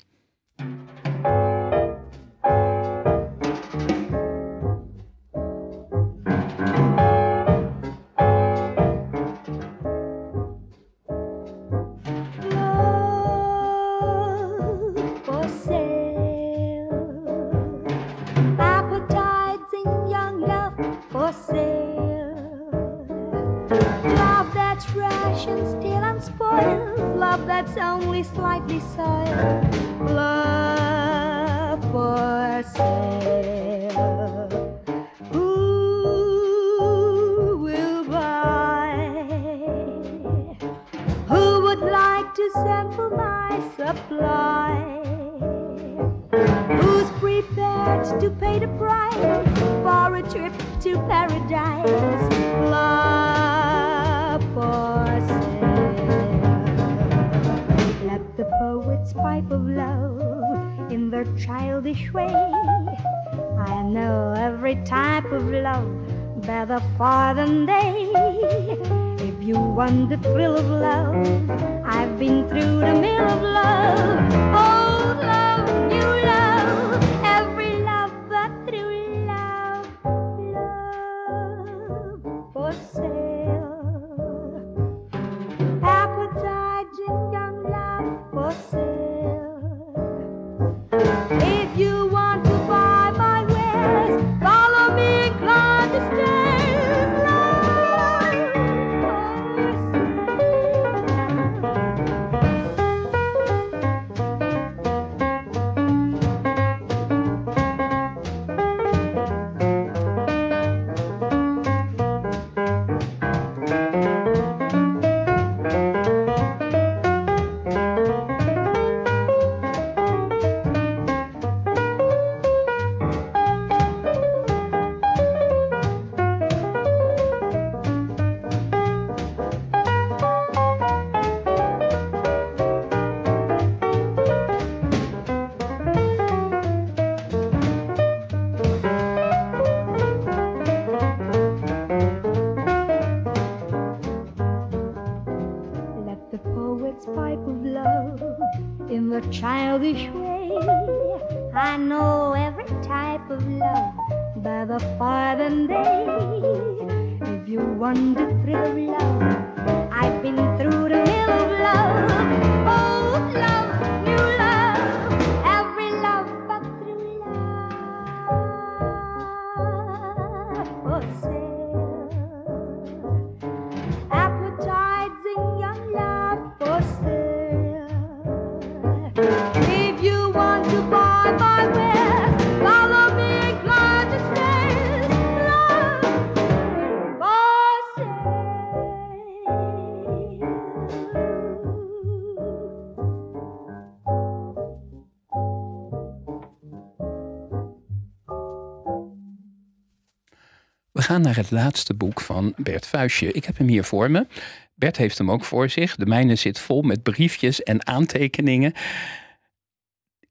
Naar het laatste boek van Bert Vuistje. Ik heb hem hier voor me. Bert heeft hem ook voor zich. De mijne zit vol met briefjes en aantekeningen.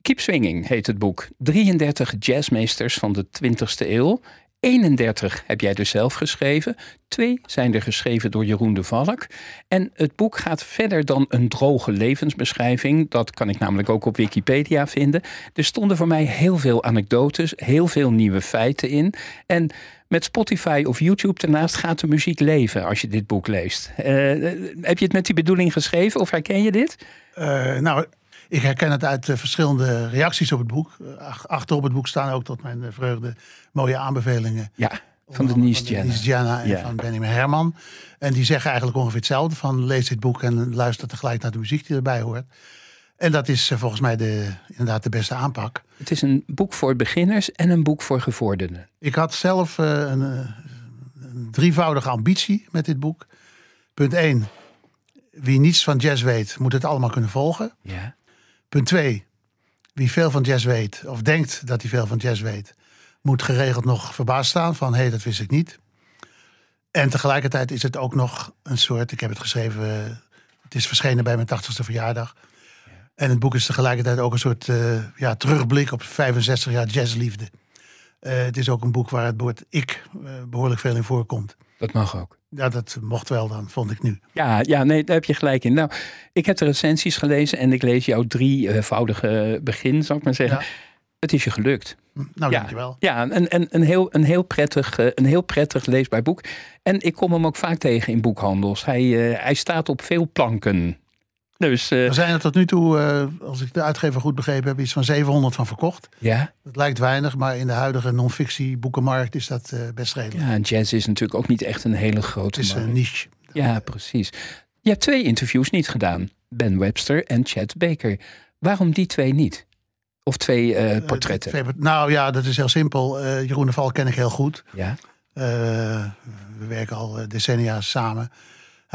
Keep Swinging heet het boek. 33 jazzmeesters van de 20e eeuw. 31 heb jij dus zelf geschreven. Twee zijn er geschreven door Jeroen de Valk. En het boek gaat verder dan een droge levensbeschrijving. Dat kan ik namelijk ook op Wikipedia vinden. Er stonden voor mij heel veel anekdotes, heel veel nieuwe feiten in. En met Spotify of YouTube daarnaast gaat de muziek leven als je dit boek leest. Eh, heb je het met die bedoeling geschreven of herken je dit? Eh, nou, ik herken het uit eh, verschillende reacties op het boek. Ach- achter op het boek staan ook tot mijn vreugde mooie aanbevelingen. Ja, van de andere Jana. En Ja. van Benjamin Herman. En die zeggen eigenlijk ongeveer hetzelfde. Van lees dit boek en luister tegelijk naar de muziek die erbij hoort. En dat is eh, volgens mij de, inderdaad de beste aanpak. Het is een boek voor beginners en een boek voor gevorderden. Ik had zelf eh, een, eh, een drievoudige ambitie met dit boek. Punt 1. Wie niets van jazz weet, moet het allemaal kunnen volgen. Ja. Punt 2. Wie veel van jazz weet, of denkt dat hij veel van jazz weet, moet geregeld nog verbaasd staan van hé, hey, dat wist ik niet. En tegelijkertijd is het ook nog een soort, ik heb het geschreven, het is verschenen bij mijn 80ste verjaardag. En het boek is tegelijkertijd ook een soort eh, ja, terugblik op 65 jaar jazzliefde. Eh, het is ook een boek waar het woord ik eh, behoorlijk veel in voorkomt. Dat mag ook. Ja, dat mocht wel dan, vond ik nu. Ja, ja, nee, daar heb je gelijk in. Nou, ik heb de recensies gelezen en ik lees jouw drievoudige begin, zal ik maar zeggen. Ja. Het is je gelukt. Nou, ja, dankjewel. Ja, een, een, een, heel, een, heel prettig, een heel prettig leesbaar boek. En ik kom hem ook vaak tegen in boekhandels. Hij, hij staat op veel planken. Dus eh, Er zijn er tot nu toe, eh, als ik de uitgever goed begrepen heb, iets van 700 van verkocht. ja, Dat lijkt weinig, maar in de huidige non-fictie boekenmarkt is dat eh, best redelijk. ja, jazz is natuurlijk ook niet echt een hele grote Het is markt. een niche. Ja, precies. Je hebt twee interviews niet gedaan. Ben Webster en Chet Baker. Waarom die twee niet? Of twee eh, portretten? Twee- nou ja, dat is heel simpel. Eh, Jeroen de Val ken ik heel goed. ja? Eh, we werken al eh, decennia samen.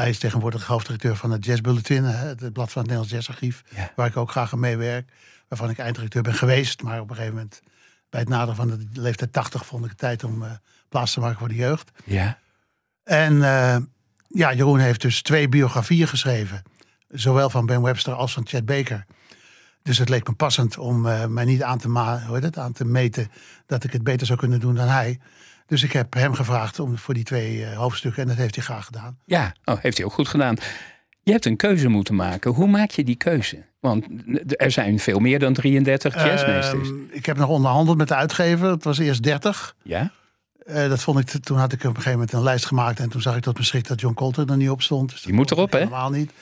Hij is tegenwoordig hoofddirecteur van het Jazz Bulletin, het blad van het Nederlands Jazzarchief, Ja. waar ik ook graag aan meewerk. Waarvan ik einddirecteur ben geweest, maar op een gegeven moment, bij het naderen van de leeftijd 80, vond ik het tijd om eh, plaats te maken voor de jeugd. Ja. En eh, ja, Jeroen heeft dus twee biografieën geschreven. Zowel van Ben Webster als van Chet Baker. Dus het leek me passend om eh, mij niet aan te, ma hoe heet het, aan te meten dat ik het beter zou kunnen doen dan hij. Dus ik heb hem gevraagd om voor die twee eh, hoofdstukken en dat heeft hij graag gedaan. Ja, oh, heeft hij ook goed gedaan. Je hebt een keuze moeten maken. Hoe maak je die keuze? Want er zijn veel meer dan 33 jazzmeesters. Ehm, ik heb nog onderhandeld met de uitgever. Het was eerst 30. ja? Eh, dat vond ik, toen had ik op een gegeven moment een lijst gemaakt. En toen zag ik tot mijn schrik dat John Coltrane er niet op stond. Dus Die moet erop, hè? Helemaal niet.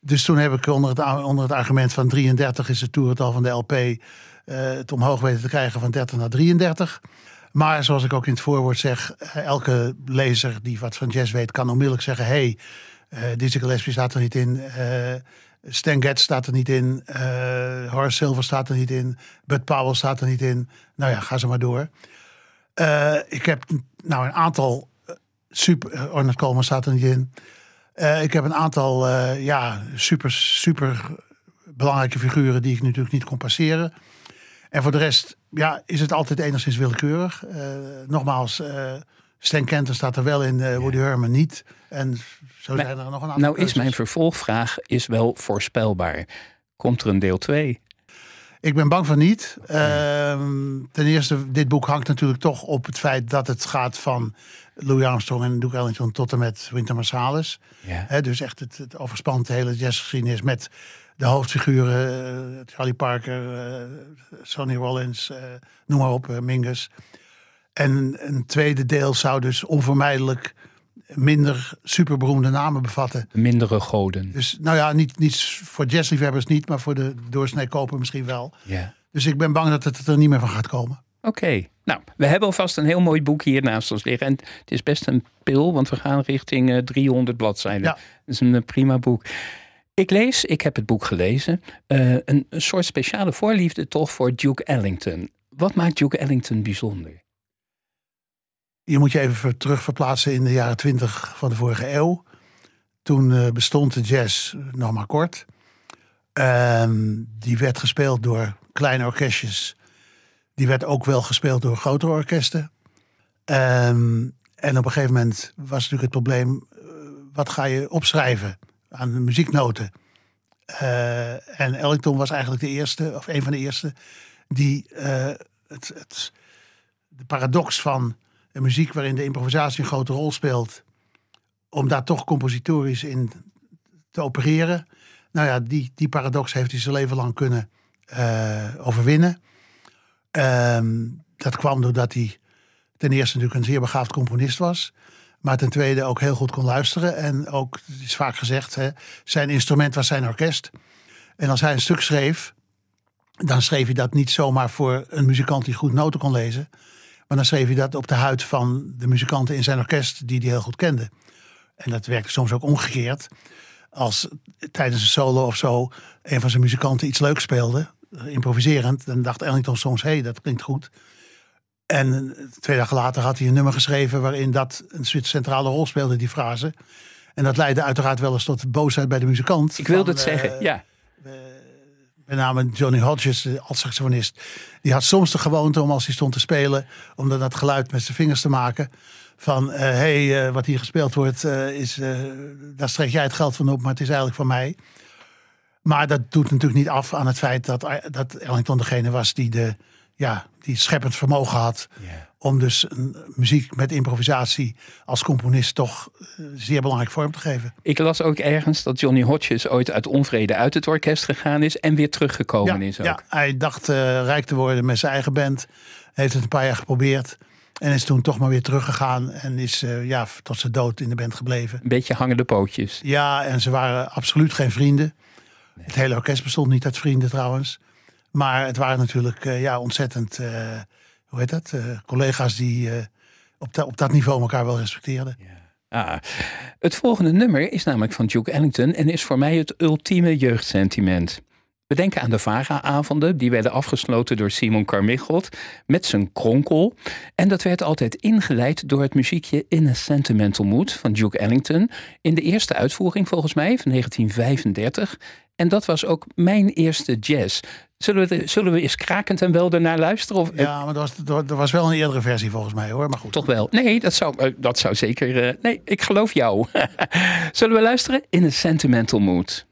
Dus toen heb ik onder het, onder het argument van 33 is het toerental van de LP... eh, het omhoog weten te krijgen van 30 naar 33. Maar zoals ik ook in het voorwoord zeg... eh, elke lezer die wat van jazz weet kan onmiddellijk zeggen... hey, eh Dizzy Gillespie staat er niet in... eh, Stan Getz staat er niet in. Horace Silver staat er niet in. Bud Powell staat er niet in. Nou ja, ga ze maar door. Ik heb nou een aantal super. Ornette Coleman staat er niet in. Ik heb een aantal ja, super, super belangrijke figuren die ik natuurlijk niet kon passeren. En voor de rest ja, is het altijd enigszins willekeurig. Eh, nogmaals, eh Stan Kenton staat er wel in, eh, Woody Herman niet. En zo Maar- zijn er nog een aantal Nou is mijn vervolgvraag is wel voorspelbaar. Komt er een deel 2? Ik ben bang van niet. Ehm, ten eerste, dit boek hangt natuurlijk toch op het feit dat het gaat van Louis Armstrong en Duke Ellington tot en met Winter Marsalis. Ja. Dus echt het, het overspant hele jazzgeschiedenis met de hoofdfiguren. eh, Charlie Parker, eh, Sonny Rollins, eh, noem maar op, Mingus. En een tweede deel zou dus onvermijdelijk minder superberoemde namen bevatten. Mindere goden. Dus nou ja, niet, niet voor jazzliefhebbers niet, maar voor de doorsnee koper misschien wel. Ja. Dus ik ben bang dat het er niet meer van gaat komen. Oké, nou, we hebben alvast een heel mooi boek hier naast ons liggen. En het is best een pil, want we gaan richting eh, 300 bladzijden. Ja. Dat is een prima boek. Ik lees, ik heb het boek gelezen, eh, een, soort speciale voorliefde toch voor Duke Ellington. Wat maakt Duke Ellington bijzonder? Je moet je even ver- terug verplaatsen in de jaren twintig van de vorige eeuw. Toen eh, bestond de jazz nog maar kort. Ehm, die werd gespeeld door kleine orkestjes. Die werd ook wel gespeeld door grotere orkesten. Ehm, en op een gegeven moment was natuurlijk het probleem... eh, wat ga je opschrijven aan de muzieknoten? Eh, en Ellington was eigenlijk de eerste, of een van de eerste... die eh, het, het, de paradox van een muziek waarin de improvisatie een grote rol speelt, om daar toch compositorisch in te opereren. Nou ja, die, die paradox heeft hij zijn leven lang kunnen eh, overwinnen. Ehm, dat kwam doordat hij ten eerste natuurlijk een zeer begaafd componist was. Maar ten tweede ook heel goed kon luisteren. En ook, het is vaak gezegd, hè, zijn instrument was zijn orkest. En als hij een stuk schreef, dan schreef hij dat niet zomaar voor een muzikant die goed noten kon lezen. Maar dan schreef hij dat op de huid van de muzikanten in zijn orkest die hij heel goed kende. En dat werkte soms ook omgekeerd. Als tijdens een solo of zo een van zijn muzikanten iets leuks speelde, improviserend, dan dacht Ellington soms, hé, hey, dat klinkt goed. En eh, twee dagen later had hij een nummer geschreven waarin dat een centrale rol speelde, die frase. En dat leidde uiteraard wel eens tot boosheid bij de muzikant. Ik wilde het zeggen, eh, ja. met name Johnny Hodges, de alt-saxofonist. Die had soms de gewoonte om als hij stond te spelen... om dan dat geluid met zijn vingers te maken. Van, hé, hey, eh, wat hier gespeeld wordt, eh, is, eh, daar streek jij het geld van op... maar het is eigenlijk van mij. Maar dat doet natuurlijk niet af aan het feit dat, dat Ellington degene was... die, de, ja, die scheppend vermogen had... Om dus een, muziek met improvisatie als componist... toch eh, zeer belangrijk vorm te geven. Ik las ook ergens dat Johnny Hodges ooit uit onvrede uit het orkest gegaan is en weer teruggekomen is ook. Ja, hij dacht eh, rijk te worden met zijn eigen band. Heeft het een paar jaar geprobeerd. En is toen toch maar weer teruggegaan. En is eh, ja, tot zijn dood in de band gebleven. Een beetje hangende pootjes. Ja, en ze waren absoluut geen vrienden. Het hele orkest bestond niet uit vrienden trouwens. Maar het waren natuurlijk eh, ja, ontzettend, eh, hoe heet dat? eh, collega's die op, op dat niveau elkaar wel respecteerden. Ah, het volgende nummer is namelijk van Duke Ellington en is voor mij het ultieme jeugdsentiment. We denken aan de VARA-avonden, die werden afgesloten door Simon Carmichelt met zijn kronkel. En dat werd altijd ingeleid door het muziekje In a Sentimental Mood van Duke Ellington. In de eerste uitvoering volgens mij van 1935. En dat was ook mijn eerste jazz. Zullen we, zullen we eens krakend en wel ernaar luisteren? Of, Ja, maar dat was, dat was wel een eerdere versie volgens mij hoor. Maar goed. Toch wel. Nee, dat zou, eh, dat zou zeker. eh, nee, ik geloof jou. Zullen we luisteren? In a Sentimental Mood.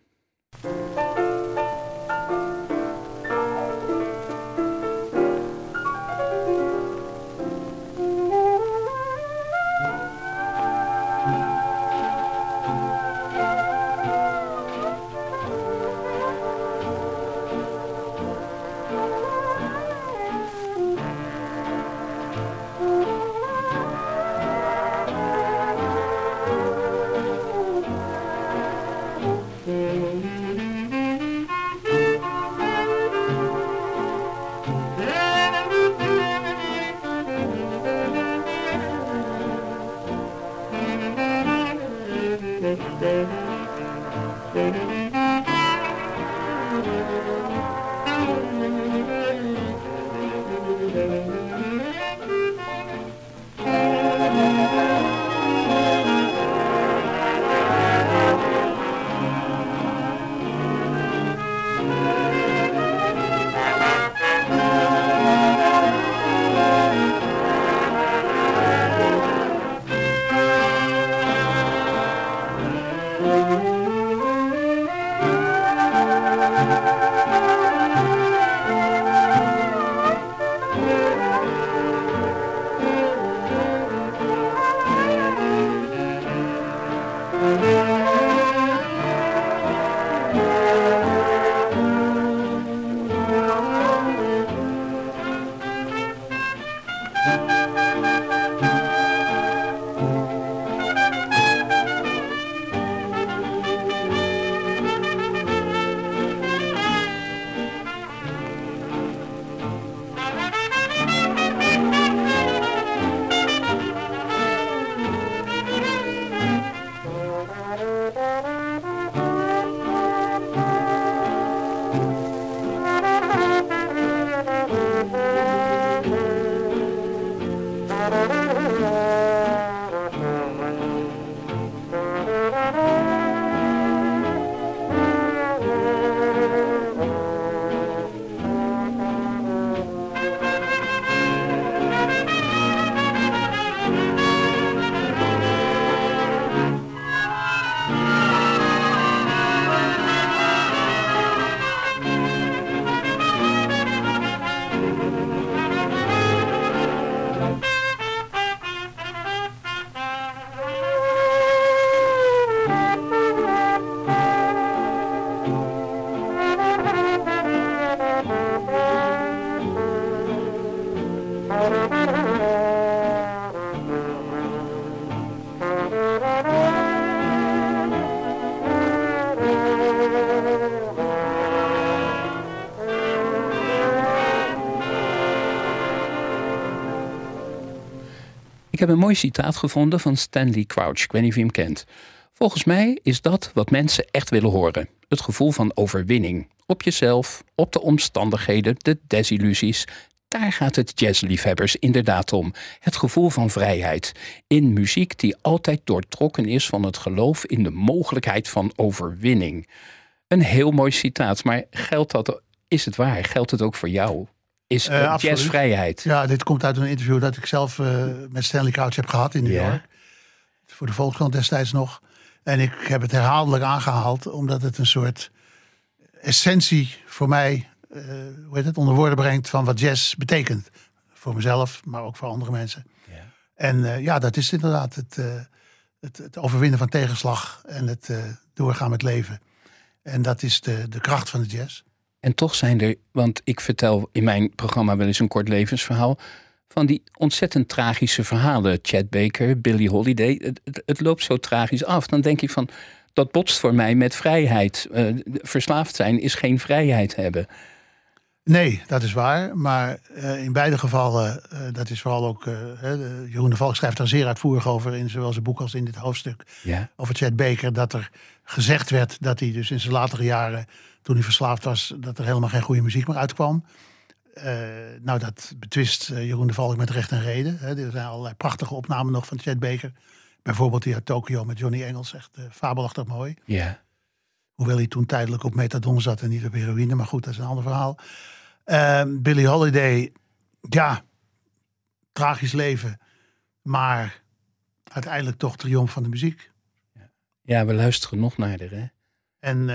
Ik heb een mooi citaat gevonden van Stanley Crouch. Ik weet niet of je hem kent. Volgens mij is dat wat mensen echt willen horen. Het gevoel van overwinning. Op jezelf, op de omstandigheden, de desillusies. Daar gaat het jazzliefhebbers inderdaad om. Het gevoel van vrijheid. In muziek die altijd doortrokken is van het geloof in de mogelijkheid van overwinning. Een heel mooi citaat, maar geldt dat, is het waar? Geldt het ook voor jou? Is Eh, uh, jazzvrijheid? Ja, dit komt uit een interview dat ik zelf eh, met Stanley Couch heb gehad in New. York. Voor de Volkskrant destijds nog. En ik heb het herhaaldelijk aangehaald, omdat het een soort essentie voor mij, eh, hoe heet het, onder woorden brengt van wat jazz betekent. Voor mezelf, maar ook voor andere mensen. En ja, dat is inderdaad het, het, het overwinnen van tegenslag en het doorgaan met leven. En dat is de, de kracht van de jazz. En toch zijn er, want ik vertel in mijn programma wel eens een kort levensverhaal. Van die ontzettend tragische verhalen. Chad Baker, Billie Holiday. Het, het, het loopt zo tragisch af. Dan denk ik van, dat botst voor mij met vrijheid. Eh, verslaafd zijn is geen vrijheid hebben. Nee, dat is waar. Maar eh, in beide gevallen, eh, dat is vooral ook... de- Jeroen de Valk schrijft daar zeer uitvoerig over... in zowel zijn boek als in dit hoofdstuk Ja. over Chet Baker... dat er gezegd werd dat hij dus in zijn latere jaren... toen hij verslaafd was, dat er helemaal geen goede muziek meer uitkwam. Eh, nou, dat betwist eh, Jeroen de Valk met recht en reden. Hè. Er zijn allerlei prachtige opnamen nog van Chet Baker. Bijvoorbeeld die uit Tokio met Johnny Engels. Echt eh, fabelachtig mooi. Ja. Hoewel hij toen tijdelijk op methadon zat en niet op heroïne. Maar goed, dat is een ander verhaal. Ehm Billie Holiday, ja, tragisch leven. Maar uiteindelijk toch triomf van de muziek. Ja, we luisteren nog naar haar, hè? En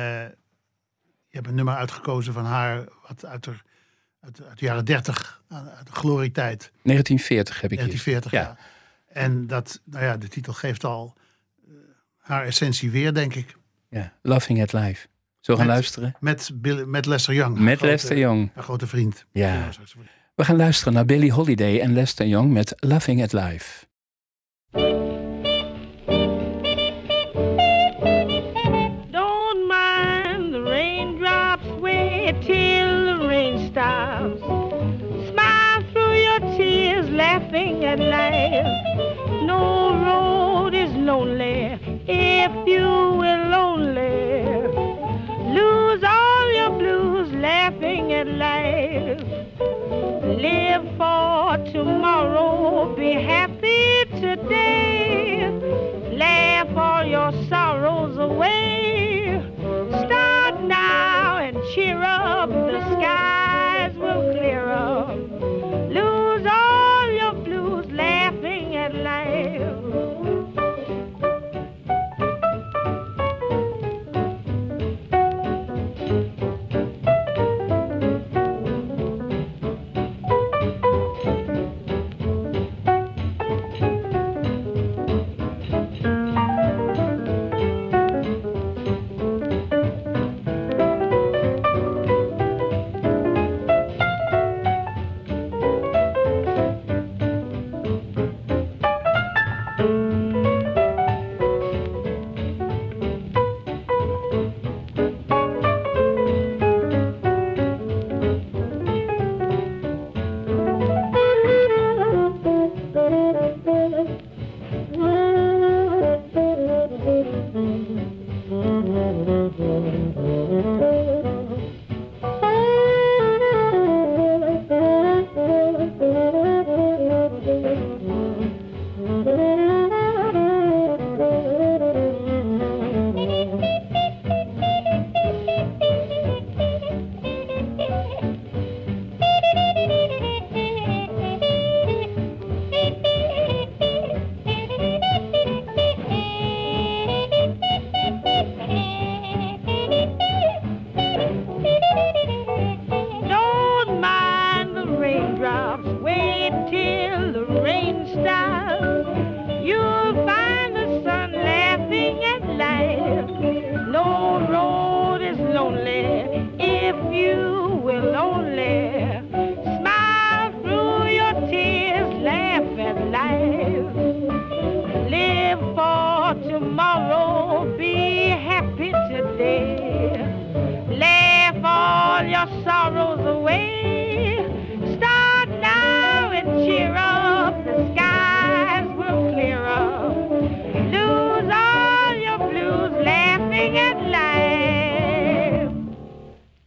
je hebt een nummer uitgekozen van haar, wat uit de, uit, uit de jaren 30, uit de glorietijd, 1940 heb ik hier. 1940. Ja. Ja. En dat, nou ja, de titel geeft al eh, haar essentie weer, denk ik. Ja. Loving at Life. We gaan Met- luisteren? Met, Bill, met Lester Young. Met grote- Lester Young. Haar grote vriend. Ja. We gaan luisteren naar Billie Holiday en Lester Young met Loving at Life. You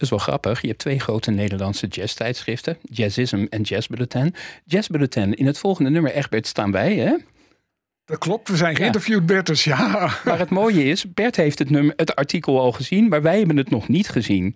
is wel grappig. Je hebt twee grote Nederlandse jazztijdschriften. Jazzism en Jazz Bulletin. Jazz Bulletin. In het volgende nummer, Egbert, staan wij. Hè? Dat klopt, we zijn geïnterviewd, Bertus. Ja, Maar het mooie is, Bert heeft het, nummer, het artikel al gezien, maar wij hebben het nog niet gezien.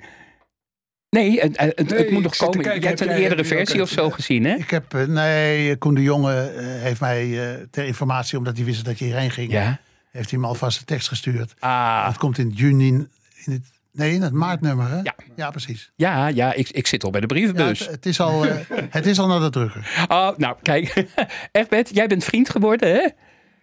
Nee, het, het, het Nee, moet nog komen. kijken, je hebt heb een jij- eerdere versie of zo gezien, hè? Ik heb, eh, nee, Koen de Jonge eh, heeft mij eh, ter informatie, omdat hij wist dat je hierheen ging, Ja. heeft hij me alvast de tekst gestuurd. Ah, Het komt in juni, in het, nee, in het maartnummer, hè? Ja. Ja, precies. ja, ja ik, ik zit al bij de Ja, brievenbus. het, het is al, eh, het is al naar de drukker. Oh, nou, kijk. Egbert, jij bent vriend geworden, hè?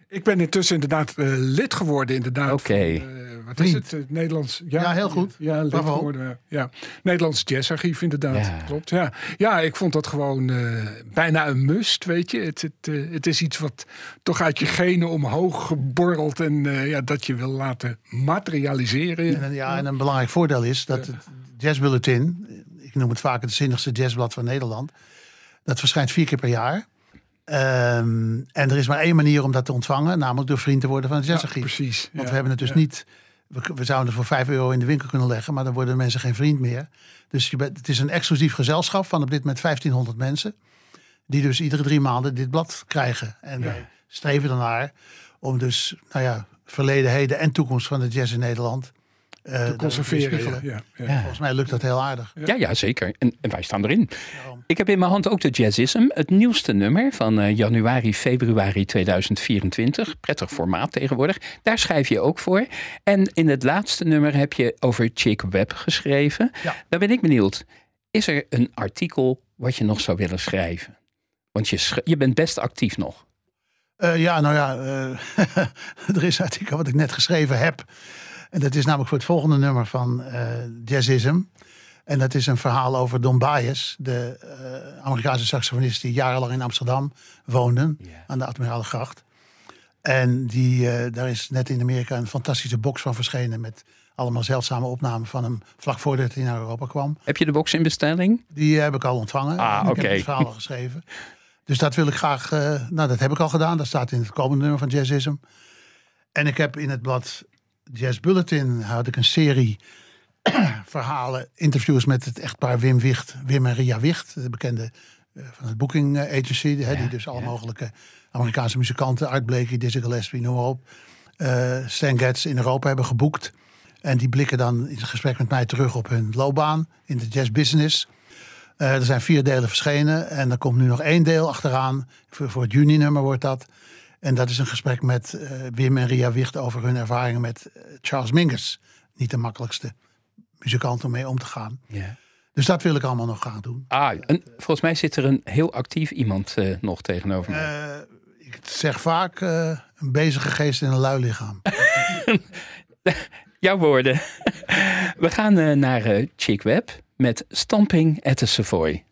ik ben intussen inderdaad eh, lid geworden. Inderdaad, Oké. van, eh, wat is het? Het Nederlands. Ja, heel goed. Ja, geworden. Ja, Nederlands Jazzarchief, inderdaad. Ja. Klopt. Ja. ja, ik vond dat gewoon eh, bijna een must. Weet je, het, het, eh, het is iets wat toch uit je genen omhoog geborreld en eh, ja, dat je wil laten materialiseren. En, ja, en een belangrijk voordeel is dat het jazzbulletin, ik noem het vaak het zinnigste jazzblad van Nederland. Dat verschijnt vier keer per jaar. Ehm, en er is maar één manier om dat te ontvangen, namelijk door vriend te worden van het Ja, Jazzarchief. precies. Want ja. we hebben het dus Ja. niet. We, we zouden het voor 5 euro in de winkel kunnen leggen, maar dan worden mensen geen vriend meer. Dus je bent, het is een exclusief gezelschap van op dit moment 1500 mensen. Die dus iedere drie maanden dit blad krijgen. En wij streven ernaar om dus, nou ja, verleden, heden en toekomst van de jazz in Nederland Te conserveren. Ja, ja, ja. Volgens mij lukt dat heel aardig. Ja, ja, zeker. En, en wij staan erin. Daarom. Ik heb in mijn hand ook de Jazzism, het nieuwste nummer van eh, januari, februari 2024. Prettig formaat tegenwoordig. Daar schrijf je ook voor. En in het laatste nummer heb je over Chick Webb geschreven. Ja. Daar ben ik benieuwd. Is er een artikel wat je nog zou willen schrijven? Want je, sch- je bent best actief nog. Eh, ja, nou ja, eh, er is een artikel wat ik net geschreven heb. En dat is namelijk voor het volgende nummer van eh Jazzism. En dat is een verhaal over Don Baez, de eh, Amerikaanse saxofonist die jarenlang in Amsterdam woonde, aan de Admiralengracht. En die, eh, daar is net in Amerika een fantastische box van verschenen met allemaal zeldzame opnamen van hem vlak voordat hij naar Europa kwam. Heb je de box in bestelling? Die heb ik al ontvangen. Ah, ik oké. heb het verhaal al geschreven. Dus dat wil ik graag. nou, dat heb ik al gedaan. Dat staat in het komende nummer van Jazzism. En ik heb in het blad Jazz Bulletin had ik een serie verhalen, interviews met het echtpaar Wim Wicht, Wim en Ria Wicht, de bekende eh, van het Booking Agency, die dus alle mogelijke Amerikaanse muzikanten, Art Blakey, Dizzy Gillespie, noem maar op, eh, Stan Getz in Europa hebben geboekt. En die blikken dan in gesprek met mij terug op hun loopbaan in de jazzbusiness. Eh, er zijn vier delen verschenen en er komt nu nog één deel achteraan. Voor, voor het juni-nummer wordt dat. En dat is een gesprek met eh, Wim en Ria Wicht over hun ervaringen met eh, Charles Mingus. Niet de makkelijkste muzikant om mee om te gaan. Ja. Dus dat wil ik allemaal nog graag doen. Ah, en volgens mij zit er een heel actief iemand eh, nog tegenover mij. Eh, ik zeg vaak een bezige geest in een lui lichaam. Jouw woorden. We gaan naar Chick Webb met Stamping at the Savoy.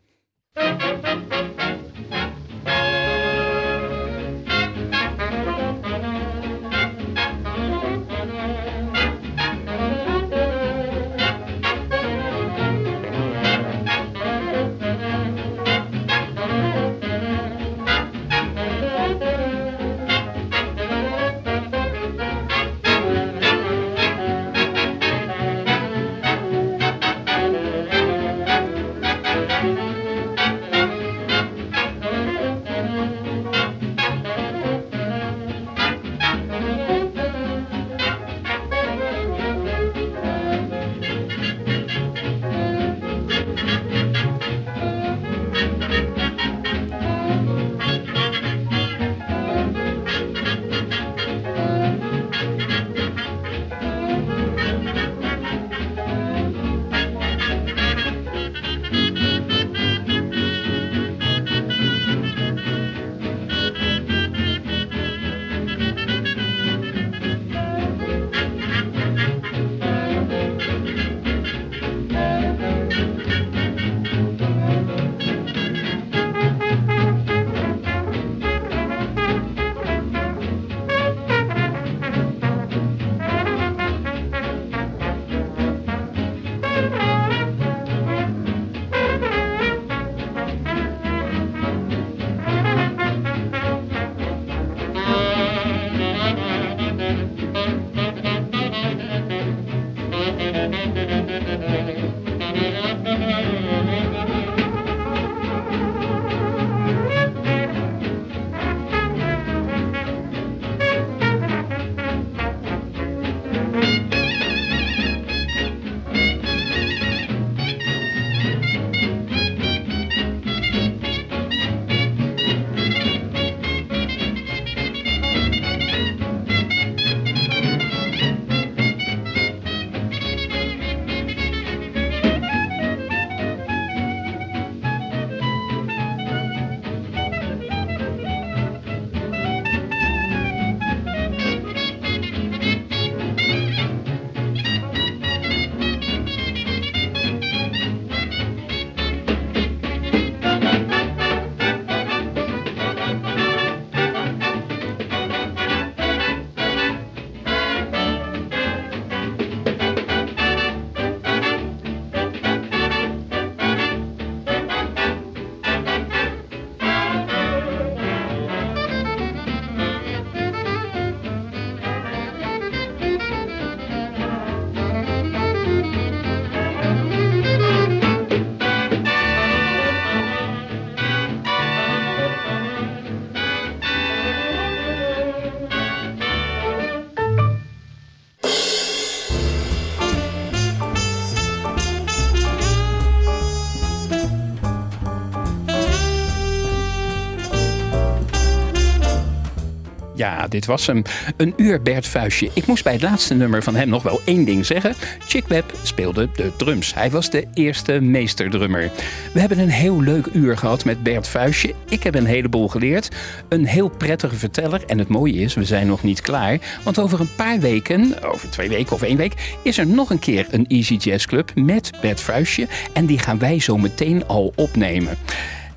Ja, dit was hem. Een uur Bert Vuistje. Ik moest bij het laatste nummer van hem nog wel één ding zeggen. Chick Webb speelde de drums. Hij was de eerste meesterdrummer. We hebben een heel leuk uur gehad met Bert Vuistje. Ik heb een heleboel geleerd. Een heel prettige verteller. En het mooie is, we zijn nog niet klaar. Want over een paar weken, over twee weken of één week... is er nog een keer een Easy Jazz Club met Bert Vuistje. En die gaan wij zo meteen al opnemen.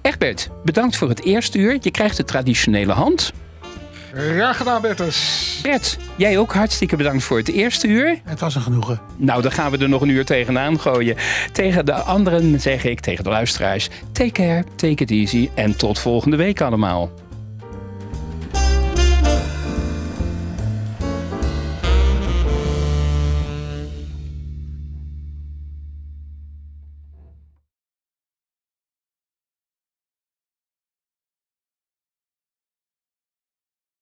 Egbert, bedankt voor het eerste uur. Je krijgt de traditionele hand. Graag gedaan, Bertus. Bert, jij ook hartstikke bedankt voor het eerste uur. Het was een genoegen. Nou, dan gaan we er nog een uur tegenaan gooien. Tegen de anderen zeg ik, tegen de luisteraars... take care, take it easy en tot volgende week allemaal.